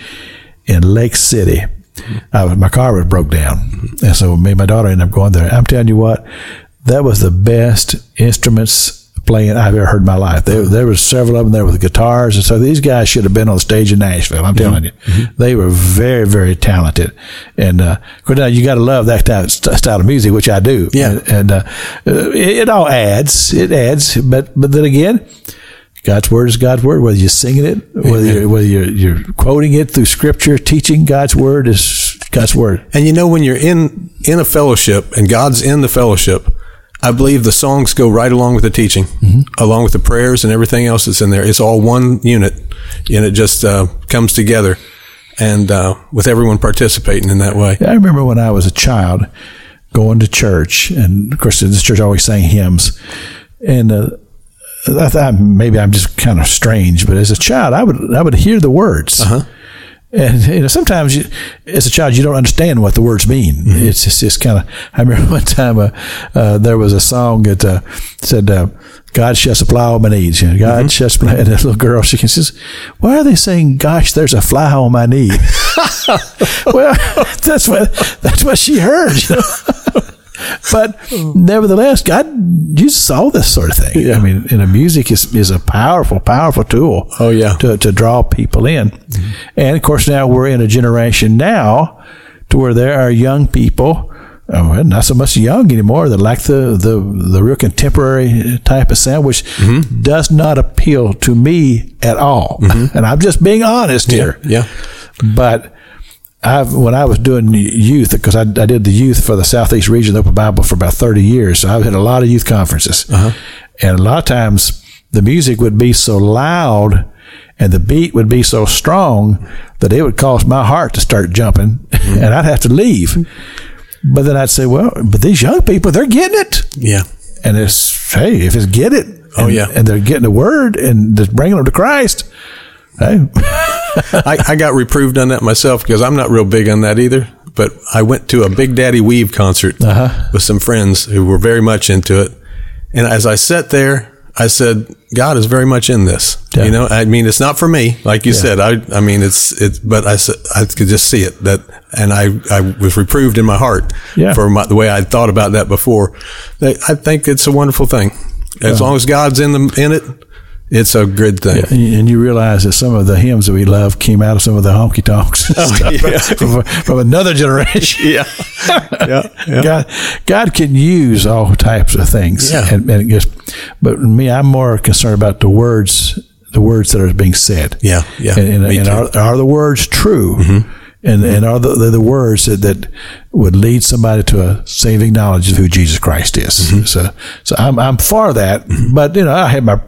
in Lake City. Was, my car was broke down, and so me and my daughter ended up going there. I'm telling you what, that was the best instruments playing I've ever heard in my life. There, there was several of them there with guitars, and so these guys should have been on the stage in Nashville. I'm telling you, they were very, very talented. And uh, now you got to love that type of st- style of music, which I do. Yeah. and, and uh, it, it all adds, it adds. But but then again. God's word is God's word. Whether you're singing it, whether you're, whether you're, you're quoting it through scripture, teaching God's word is God's word. and you know when you're in in a fellowship and God's in the fellowship, I believe the songs go right along with the teaching, along with the prayers and everything else that's in there. It's all one unit, and it just uh, comes together, and uh, with everyone participating in that way. I remember when I was a child going to church, and of course, this church always sang hymns, and uh, I thought maybe I'm just kind of strange, but as a child, I would I would hear the words. And you know, sometimes you, as a child, you don't understand what the words mean. It's just, just kind of. I remember <laughs> one time uh, uh, there was a song that uh, said, uh, "God shall supply all my needs." You know, God shall supply. <laughs> And this little girl, she says, "Why are they saying, gosh, there's a fly on my knee?" <laughs> well, that's what that's what she heard. You know? But nevertheless, God you saw this sort of thing. Yeah. I mean, you know, music is, is a powerful, powerful tool. Oh, yeah. to to draw people in, mm-hmm. and of course now we're in a generation now to where there are young people. Oh, well, not so much young anymore that like the, the, the real contemporary type of sound, which mm-hmm. does not appeal to me at all. Mm-hmm. And I'm just being honest here. Yeah. But I've, when I was doing youth, because I, I did the youth for the Southeast Region of the Open Bible for about 30 years, so I've had a lot of youth conferences. Uh-huh. And a lot of times the music would be so loud and the beat would be so strong that it would cause my heart to start jumping mm-hmm. and I'd have to leave. But then I'd say, well, but these young people, they're getting it. Yeah. And it's, hey, if it's get it, Oh, and- yeah. and they're getting the word and just bringing them to Christ, hey, <laughs> I, I got reproved on that myself because I'm not real big on that either. But I went to a Big Daddy Weave concert uh-huh. with some friends who were very much into it. And as I sat there, I said, God is very much in this. Yeah. You know, I mean, it's not for me, like you said. I, I mean, it's, it's, but I I could just see it that, and I, I was reproved in my heart Yeah. for my, the way I'd thought about that before. I I think it's a wonderful thing. As long as God's in the, in it, it's a good thing. And you, and you realize that some of the hymns that we love came out of some of the honky tonks oh, stuff yeah. <laughs> from, from another generation. <laughs> Yeah. yeah. yeah. God, God can use all types of things. Yeah. And, and just, but me, I'm more concerned about the words, the words that are being said. Yeah, yeah, And, and, and are, are the words true? Mm-hmm. And, and are the, the, words that, that would lead somebody to a saving knowledge of who Jesus Christ is? Mm-hmm. So, so I'm, I'm for that, mm-hmm. but you know, I have my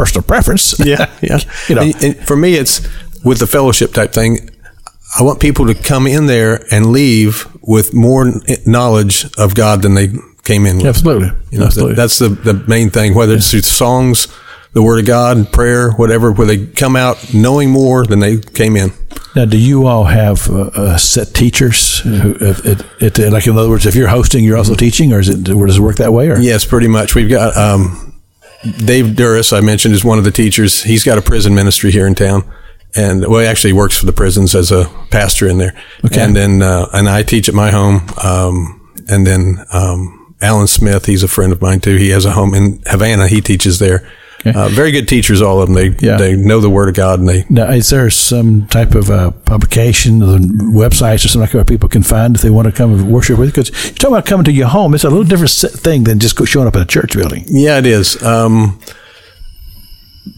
personal preference. <laughs> yeah, <laughs> yeah. You know. And- and for me, it's with the fellowship type thing. I want people to come in there and leave with more knowledge of God than they came in with. Absolutely. You know, Absolutely. that's the, the main thing, whether it's through songs, the word of God, prayer, whatever, where they come out knowing more than they came in. Now, do you all have uh, uh, set teachers? Who, if, it, it, like, in other words, if you're hosting, you're also teaching, or is it? Or does it work that way? Or Yes, pretty much. We've got um, Dave Duras, I mentioned, is one of the teachers. He's got a prison ministry here in town. And well, he actually works for the prisons as a pastor in there. Okay. And then, uh, and I teach at my home. Um, and then, um, Alan Smith, he's a friend of mine too. He has a home in Havana. He teaches there. Okay. Uh, very good teachers, all of them. They, Yeah. they know the word of God and they, now, is there some type of uh, publication, or websites, or something like that where people can find if they want to come and worship with? Because you're talking about coming to your home. It's a little different thing than just showing up at a church building. Yeah, it is. Um,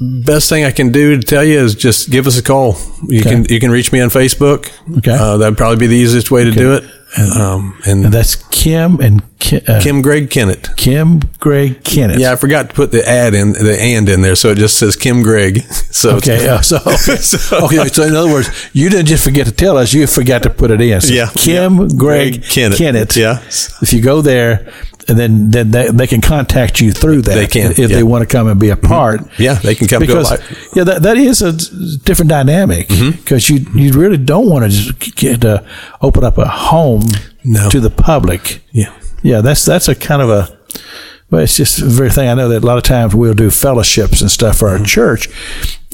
best thing I can do to tell you is just give us a call. You Okay. can you can reach me on Facebook. Okay. uh, that'd probably be the easiest way to do it. Um, and, And that's Kim and Ki, uh, Kim, Kim Greg Kennett. Kim Greg Kennett. Yeah, I forgot to put the ad in the and in there, so it just says Kim Greg. <laughs> So Okay, uh, so <laughs> okay. So- okay, so in other words, you didn't just forget to tell us; you forgot to put it in. So Yeah. Kim, Yeah. Greg, Greg Kennett. Kennett. Yeah. If you go there, and then then they, they can contact you through that. They can, if yeah. Mm-hmm. they want to come and be a part. yeah, they can come Because yeah, that, that is a different dynamic Mm-hmm. because you you really don't want to just get uh, open up a home No. to the public. Yeah. Yeah, that's that's a kind of a well, it's just a very thing. I know that a lot of times we'll do fellowships and stuff for our Mm-hmm. church,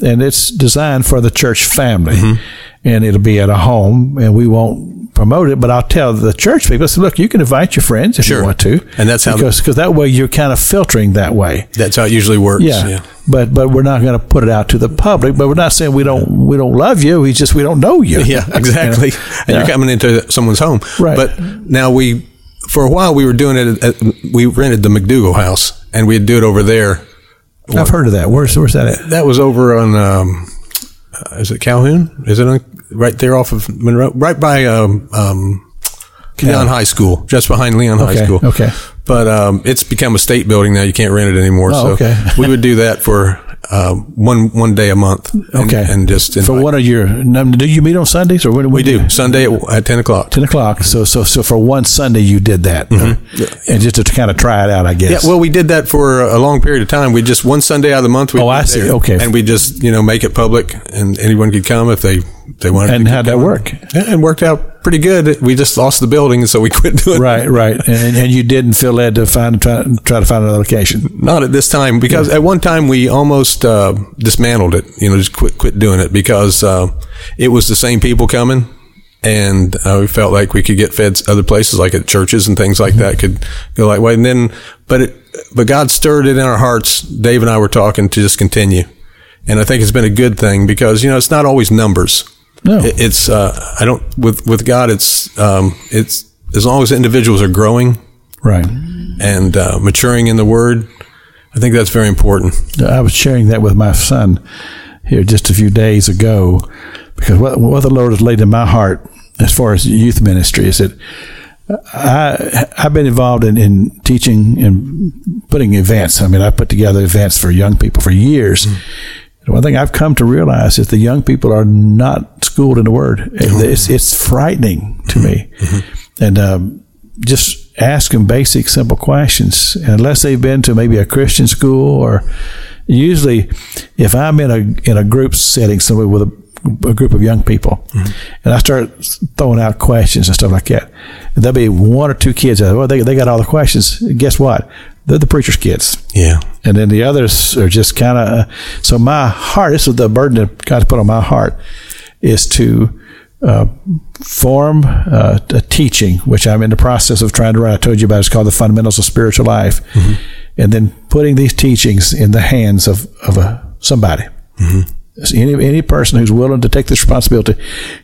and it's designed for the church family, Mm-hmm. and it'll be at a home, and we won't promote it, but I'll tell the church people, I say, look, you can invite your friends if Sure. you want to, And that's how- because because that way you're kind of filtering that way. That's how it usually works. Yeah. yeah. But but we're not going to put it out to the public. But we're not saying we don't we don't love you. We just we don't know you. <laughs> Yeah, exactly. <laughs> And Yeah. you're coming into someone's home. Right. But now we, for a while, we were doing it. At, we rented the McDougal house, and we'd do it over there. I've heard of that. Where's where's that at? That was over on. Um, uh, is it Calhoun? Is it on, right there off of Monroe? Right by um, um, Leon High School, just behind Leon High School. okay. But um, it's become a state building now. You can't rent it anymore. Oh, so okay. we would do that for uh, one one day a month. and- Okay. and, just for invite- one of your. Do you meet on Sundays or when? we do Sunday at, at ten o'clock. Ten o'clock. So so so for one Sunday you did that, and just to kind of try it out, I guess. Mm-hmm. Yeah, well, we did that for a long period of time. We just one Sunday out of the month. We Oh, I see. Okay. and we just you know make it public, and anyone could come if they they wanted. and how'd that work? Yeah, it worked out pretty good. We just lost the building, so we <laughs> quit doing. it. Right, right, and and you didn't feel led to find try, try to find another location. Not at this time because at one time we almost uh, dismantled it. You know, just quit quit doing it because uh, it was the same people coming, and uh, we felt like we could get fed other places, like at churches and things like that, could go that way. And then, but it, but God stirred it in our hearts. Dave and I were talking to just continue, and I think it's been a good thing because you know it's not always numbers. No. It- it's uh, I don't with with God. It's um, it's as long as individuals are growing Right. and uh, maturing in the Word. I think that's very important. I was sharing that with my son here just a few days ago because what, what the Lord has laid in my heart as far as youth ministry is that I, I've been involved in, in teaching and putting events. I mean, I put together events for young people for years. And One thing I've come to realize is the young people are not schooled in the Word. It's, it's frightening to me. And um, just ask them basic, simple questions. And unless they've been to maybe a Christian school or usually if I'm in a in a group setting somewhere with a, a group of young people and I start throwing out questions and stuff like that, and there'll be one or two kids that well they they got all the questions. Guess what? They're the preacher's kids. Yeah. And then the others are just kind of. so my heart. This is the burden that God's put on my heart, is to uh, form uh, a teaching, which I'm in the process of trying to write. I told you about. It's called the Fundamentals of Spiritual Life, and then putting these teachings in the hands of of a, somebody. So Any any person who's willing to take this responsibility,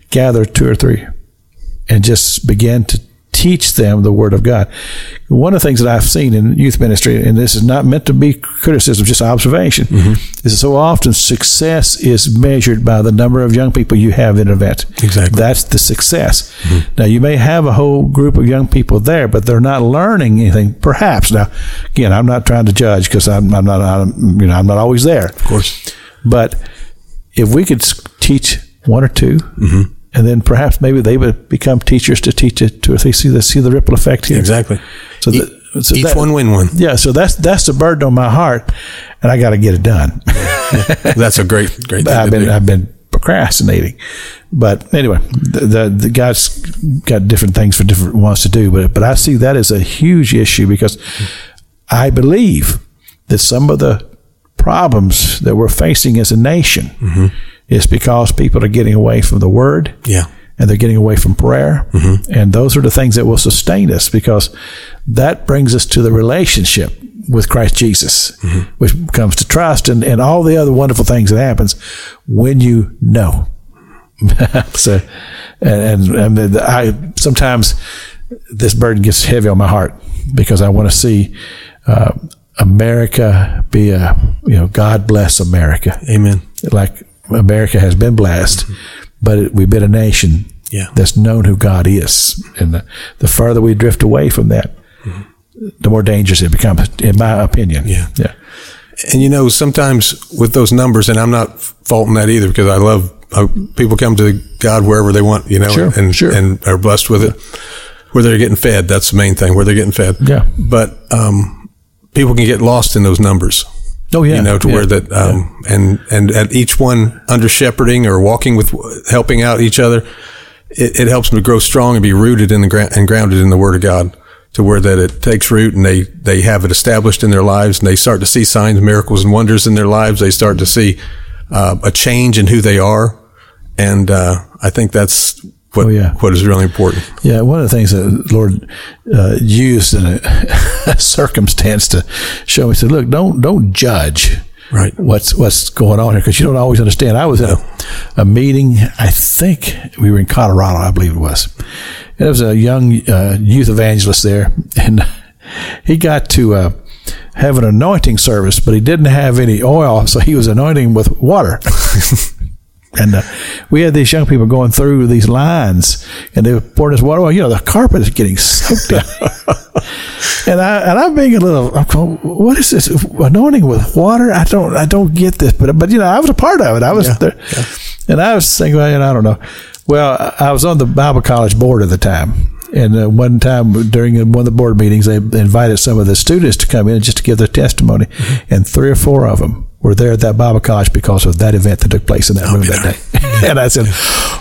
gather two or three, and just begin to teach them the Word of God. One of the things that I've seen in youth ministry, and this is not meant to be criticism, just observation, mm-hmm. is that so often success is measured by the number of young people you have in an event. Exactly. That's the success. Mm-hmm. Now, you may have a whole group of young people there, but they're not learning anything. Perhaps. Now, again, I'm not trying to judge because I'm, I'm not, I'm, you know, I'm not always there. Of course. But if we could teach one or 2 mm-hmm. And then perhaps maybe they would become teachers to teach it to if they see the see the ripple effect here. Exactly. So, E- the, so each that- one win one. Yeah, so that's that's the burden on my heart, and I got to get it done. <laughs> That's a great, great thing I've been do. I've been procrastinating, but anyway, the, the the God's got different things for different wants to do, but but I see that as a huge issue because I believe that some of the problems that we're facing as a nation mm-hmm. Is because people are getting away from the Word yeah. and they're getting away from prayer. And those are the things that will sustain us because that brings us to the relationship with Christ Jesus, which comes to trust and, and all the other wonderful things that happens when you know. <laughs> so, and, and, and I sometimes this burden gets heavy on my heart because I want to see uh, America be a you know God bless America Amen. like America has been blessed, but we've been a nation Yeah. that's known who God is. And the, the further we drift away from that, the more dangerous it becomes, in my opinion. Yeah. Yeah. And you know, sometimes with those numbers, and I'm not faulting that either because I love uh, people come to God wherever they want, you know, Sure, and sure. and are blessed with it. Where they're getting fed, that's the main thing. Where they're getting fed. Yeah. But um, people can get lost in those numbers. Oh, yeah. You know, to Yeah. where that, um, and and at each one under shepherding or walking with, helping out each other, it, it helps them to grow strong and be rooted in the ground and grounded in the Word of God. To where that it takes root and they they have it established in their lives and they start to see signs, miracles, and wonders in their lives. They start to see uh, a change in who they are, and uh, I think that's what Oh, yeah. what is really important. Yeah, one of the things that the Lord uh, used in a, <laughs> a circumstance to show me, he said, "Look, don't don't judge Right. what's what's going on here because you don't always understand." I was at a, a meeting. I think we were in Colorado, I believe it was. And there was a young uh, youth evangelist there, <laughs> and he got to uh, have an anointing service, but he didn't have any oil, so he was anointing with water. <laughs> And uh, we had these young people going through these lines, and they were pouring this water. Well, you know, the carpet is getting soaked in. <laughs> and I and I'm being a little. I'm going, what is this anointing with water? I don't I don't get this, but but you know, I was a part of it. I was there, and I was thinking, well, you know, I don't know. Well, I was on the Bible college board at the time. And uh, one time during one of the board meetings, they invited some of the students to come in just to give their testimony. And three or four of them were there at that Bible college because of that event that took place in that room that day. <laughs> and I said,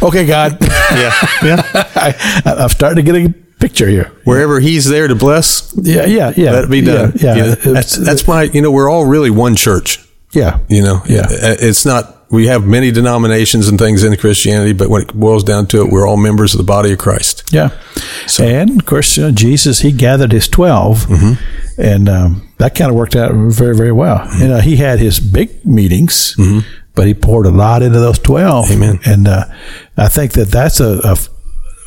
okay, God. Yeah, <laughs> yeah. I, I'm starting to get a picture here. Wherever He's there to bless, Yeah, yeah, yeah. let it be done. Yeah, You yeah. that's, that's why you know we're all really one church. yeah. You know, Yeah. It's not. We have many denominations and things in Christianity, but when it boils down to it, we're all members of the body of Christ. Yeah. and of course, you know, Jesus, he gathered his 12, Mm-hmm. and um, that kind of worked out very, very well. You know, he had his big meetings, but he poured a lot into those 12. Mm-hmm. Amen. And uh, I think that that's a, a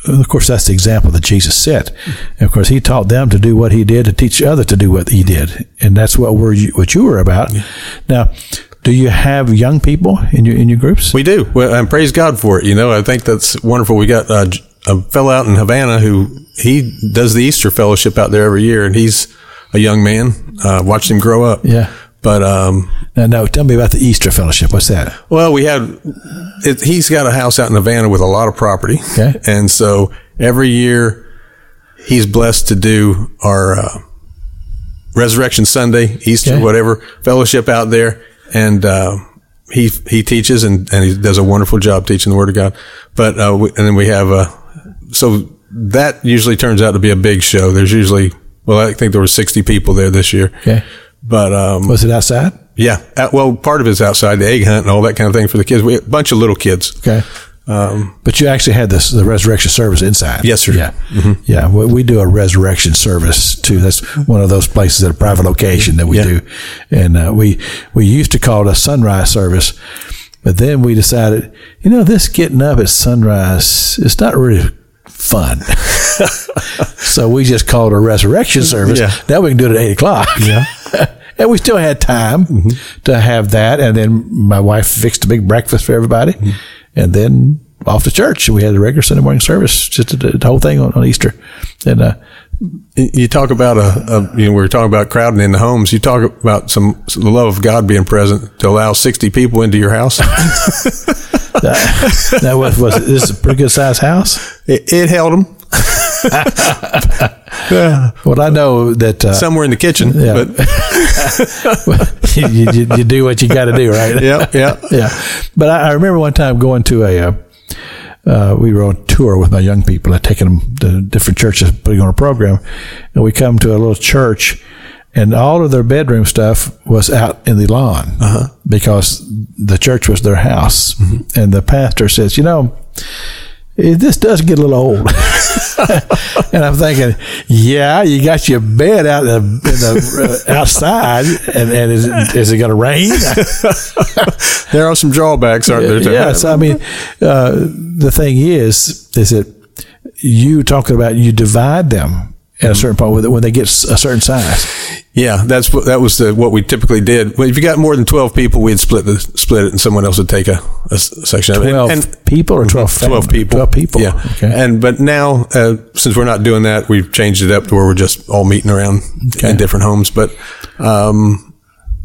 of course, that's the example that Jesus set. And of course, he taught them to do what he did to teach others to do what he did, and that's what we're what you were about. Now, do you have young people in your in your groups? We do, well, and praise God for it. You know, I think that's wonderful. We got uh, a fellow out in Havana who he does the Easter fellowship out there every year, and he's a young man. Uh, watched him grow up. Yeah. But um, Now, no, tell me about the Easter Fellowship. What's that? Well, we had, it, he's got a house out in Havana with a lot of property. Okay. And so every year he's blessed to do our, uh, Resurrection Sunday, Easter, Okay. whatever fellowship out there. And, uh, he, he teaches and, and he does a wonderful job teaching the word of God. But, uh, we, and then we have, uh, so that usually turns out to be a big show. There's usually, well, I think there were 60 people there this year. Okay. But, um, Was it outside? yeah. Uh, well, part of it's outside the egg hunt and all that kind of thing for the kids. We a bunch of little kids. Okay. But you actually had this the resurrection service inside. Um, Yes, sir. Mm-hmm. Yeah, yeah. We, we do a resurrection service too. That's one of those places at a private location that we Yeah. do, and uh, we we used to call it a sunrise service, but then we decided, you know, this getting up at sunrise is not really fun. <laughs> so we just called it a resurrection service. Yeah. Now we can do it at eight o'clock. Yeah. <laughs> and we still had time to have that. And then my wife fixed a big breakfast for everybody, and then off to church. We had a regular Sunday morning service, just the, whole thing on, on Easter. And uh, You talk about a, a, you know, we were talking about crowding in the homes. You talk about some, some the love of God being present to allow 60 people into your house. <laughs> that, that was was this is a pretty good sized house. It, it held them <laughs> Well, I know that uh, somewhere in the kitchen, Yeah. but <laughs> you, you, you do what you got to do, right? <laughs> yeah, yeah. yeah. But I, I remember one time going to a, uh, uh, we were on tour with my young people, I'd taken them to different churches, putting on a program, and we come to a little church, and all of their bedroom stuff was out in the lawn because the church was their house, and the pastor says, you know. This does get a little old, <laughs> and I'm thinking, yeah, you got your bed out in the, in the uh, outside, and, and is it, is it going to rain? <laughs> There are some drawbacks, aren't there? yes? I mean, uh, the thing is, is that you talking about you divide them at a certain point when they- when they get a certain size. Yeah, that's what that was the, what we typically did. Well, if you got more than twelve people, we'd split the split it, and someone else would take a section of it. Twelve And, people or twelve? twelve people. Twelve people. Yeah. Okay. And but now, uh, since we're not doing that, we've changed it up to where we're just all meeting around Okay. in different homes. But um,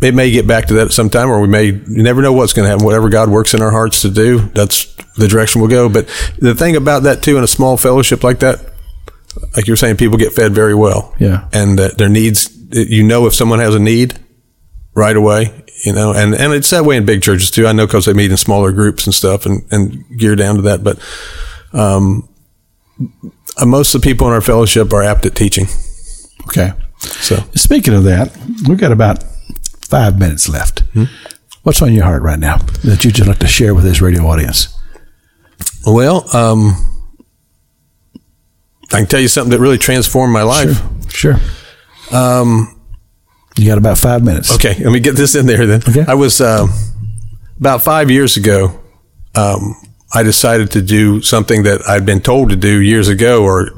it may get back to that sometime, or we may. You never know what's going to happen. Whatever God works in our hearts to do, that's the direction we'll go. But the thing about that too, in a small fellowship like that, like you were saying, people get fed very well. Yeah. And that their needs, you know, if someone has a need right away, you know, and, and it's that way in big churches too. I know because they meet in smaller groups and stuff and, and gear down to that. But, um, uh, most of the people in our fellowship are apt at teaching. okay. So Speaking of that, we've got about five minutes left. Hmm? What's on your heart right now that you'd just like to share with this radio audience? Well, um, I can tell you something that really transformed my life. Sure. Um, you got about five minutes. Okay, let me get this in there then. Okay. I was um about five years ago. Um, I decided to do something that I'd been told to do years ago, or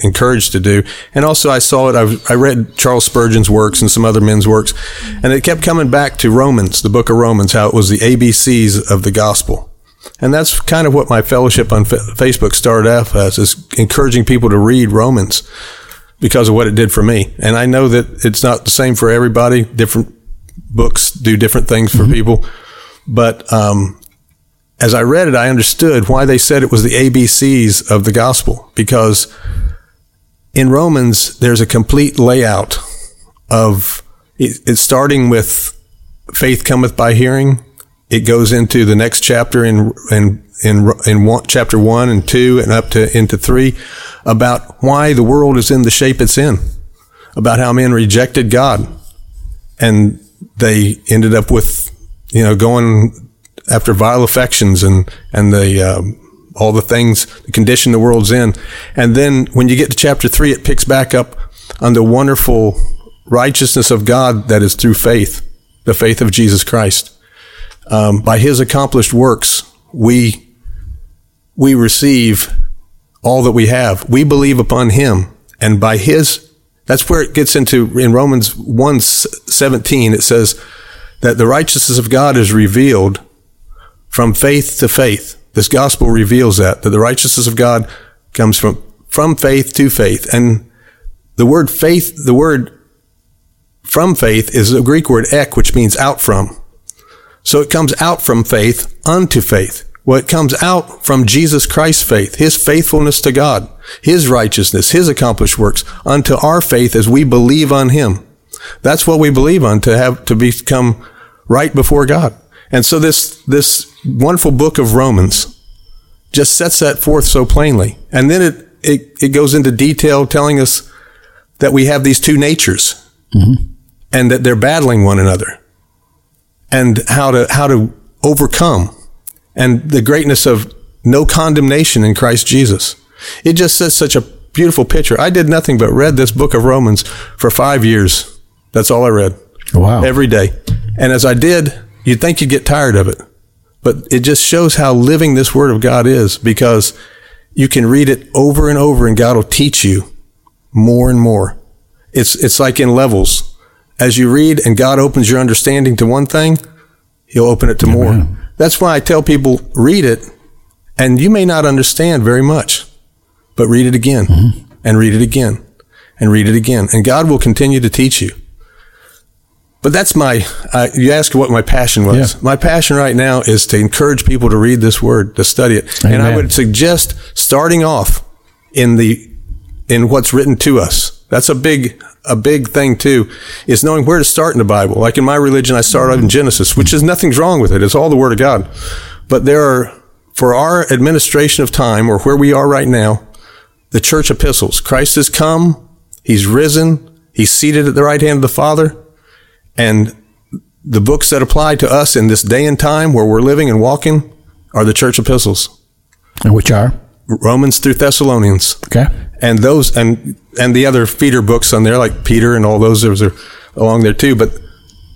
encouraged to do, and also I saw it. I, I read Charles Spurgeon's works and some other men's works, and it kept coming back to Romans, the book of Romans, how it was the ABCs of the gospel. And that's kind of what my fellowship on Fa- Facebook started off as, is encouraging people to read Romans because of what it did for me. And I know that it's not the same for everybody. Different books do different things for people. But um, as I read it, I understood why they said it was the ABCs of the gospel because in Romans, there's a complete layout of it, it's starting with faith cometh by hearing. It goes into the next chapter in in in in one, chapter one and two and up to into three about why the world is in the shape it's in, about how men rejected God, and they ended up with you know going after vile affections and and the um, all the things the condition the world's in, and then when you get to chapter three, it picks back up on the wonderful righteousness of God that is through faith, the faith of Jesus Christ. Um, by His accomplished works, we we receive all that we have. We believe upon Him, and by His that's where it gets into in Romans 1 17, it says that the righteousness of God is revealed from faith to faith. This gospel reveals that, that the righteousness of God comes from, from faith to faith. And the word faith, the word from faith is a Greek word ek, which means out from. So it comes out from faith unto faith. Well, it comes out from Jesus Christ's faith, His faithfulness to God, His righteousness, His accomplished works unto our faith as we believe on Him. That's what we believe on to have, to become right before God. And so this, this wonderful book of Romans just sets that forth so plainly. And then it, it, it goes into detail telling us that we have these two natures mm-hmm. and that they're battling one another and how to, how to overcome and the greatness of no condemnation in Christ Jesus. It just says such a beautiful picture. I did nothing but read this book of Romans for five years. That's all I read Wow. every day. And as I did, you'd think you'd get tired of it. But it just shows how living this word of God is because you can read it over and over and God will teach you more and more. It's, it's like in levels. As you read and God opens your understanding to one thing, he'll open it to more. That's why I tell people read it and you may not understand very much, but read it again and read it again and read it again. And God will continue to teach you. but that's my, uh, you asked what my passion was. Yeah. My passion right now is to encourage people to read this word, to study it. And I would suggest starting off in the, in what's written to us. That's a big, a big thing too, is knowing where to start in the Bible. Like in my religion, I start out in Genesis, which is nothing's wrong with it. It's all the word of God. But there are, for our administration of time or where we are right now, the church epistles. Christ has come. He's risen. He's seated at the right hand of the Father. And the books that apply to us in this day and time where we're living and walking are the church epistles. And which are? Romans through Thessalonians. Okay. And those and and the other feeder books on there like Peter and all those those are along there too. But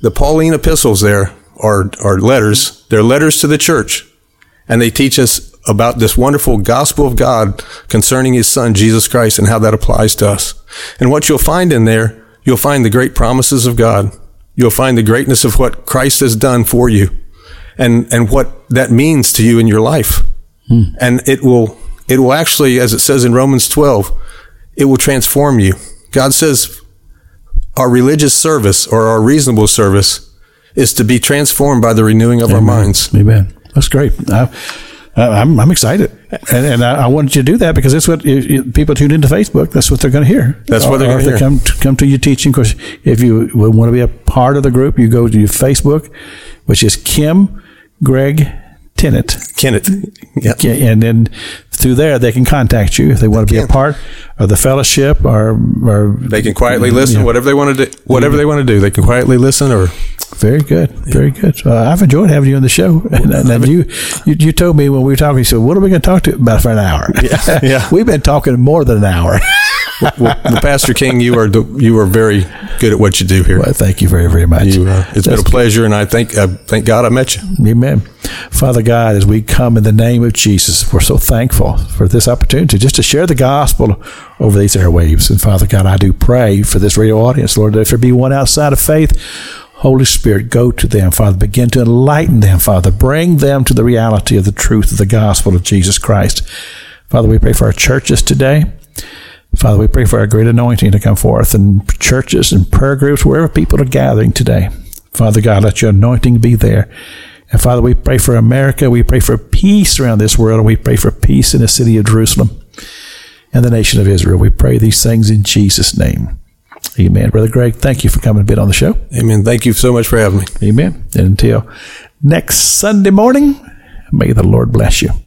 the Pauline epistles there are are letters. They're letters to the church. And they teach us about this wonderful gospel of God concerning his son Jesus Christ and how that applies to us. And what you'll find in there, you'll find the great promises of God. You'll find the greatness of what Christ has done for you and, and what that means to you in your life. Hmm. And it will, it will actually, as it says in Romans 12, it will transform you. God says our religious service or our reasonable service is to be transformed by the renewing of our minds. Amen. That's great. I, I- I'm, I'm excited, and, and I, I wanted you to do that because that's what if, if people tune into Facebook. That's what they're going to hear. That's what they're Or gonna hear. come to, come to your teaching. course. if you want to be a part of the group, you go to your Facebook, which is Kim Greg Tennant. Kennett. Yeah. And then through there they can contact you if they want to be a part of the fellowship or, or They can quietly listen, Yeah. whatever they want to do. Whatever they want to do, they can quietly listen. Or Very good, very good. Uh, I've enjoyed having you on the show. <laughs> And, and then you, you, you told me when we were talking, you said, "What are we going to talk to about for an hour?" Yeah, yeah. <laughs> We've been talking more than an hour. <laughs> well, Pastor King, you are the, you are very good at what you do here. well, thank you very, very much. You, uh, it's been a That's pleasure, and I thank uh, thank God I met you. Amen. Father God, as we come in the name of Jesus, we're so thankful for this opportunity just to share the gospel over these airwaves. And Father God, I do pray for this radio audience, Lord, that if there be one outside of faith, Holy Spirit, go to them, Father. Begin to enlighten them, Father. Bring them to the reality of the truth of the gospel of Jesus Christ. Father, we pray for our churches today. Father, we pray for our great anointing to come forth in churches and prayer groups, wherever people are gathering today. Father God, let your anointing be there. And Father, we pray for America. We pray for peace around this world, and we pray for peace in the city of Jerusalem and the nation of Israel. We pray these things in Jesus' name. Amen. Brother Greg, thank you for coming a bit on the show. Amen. Thank you so much for having me. Amen. And until next Sunday morning, may the Lord bless you.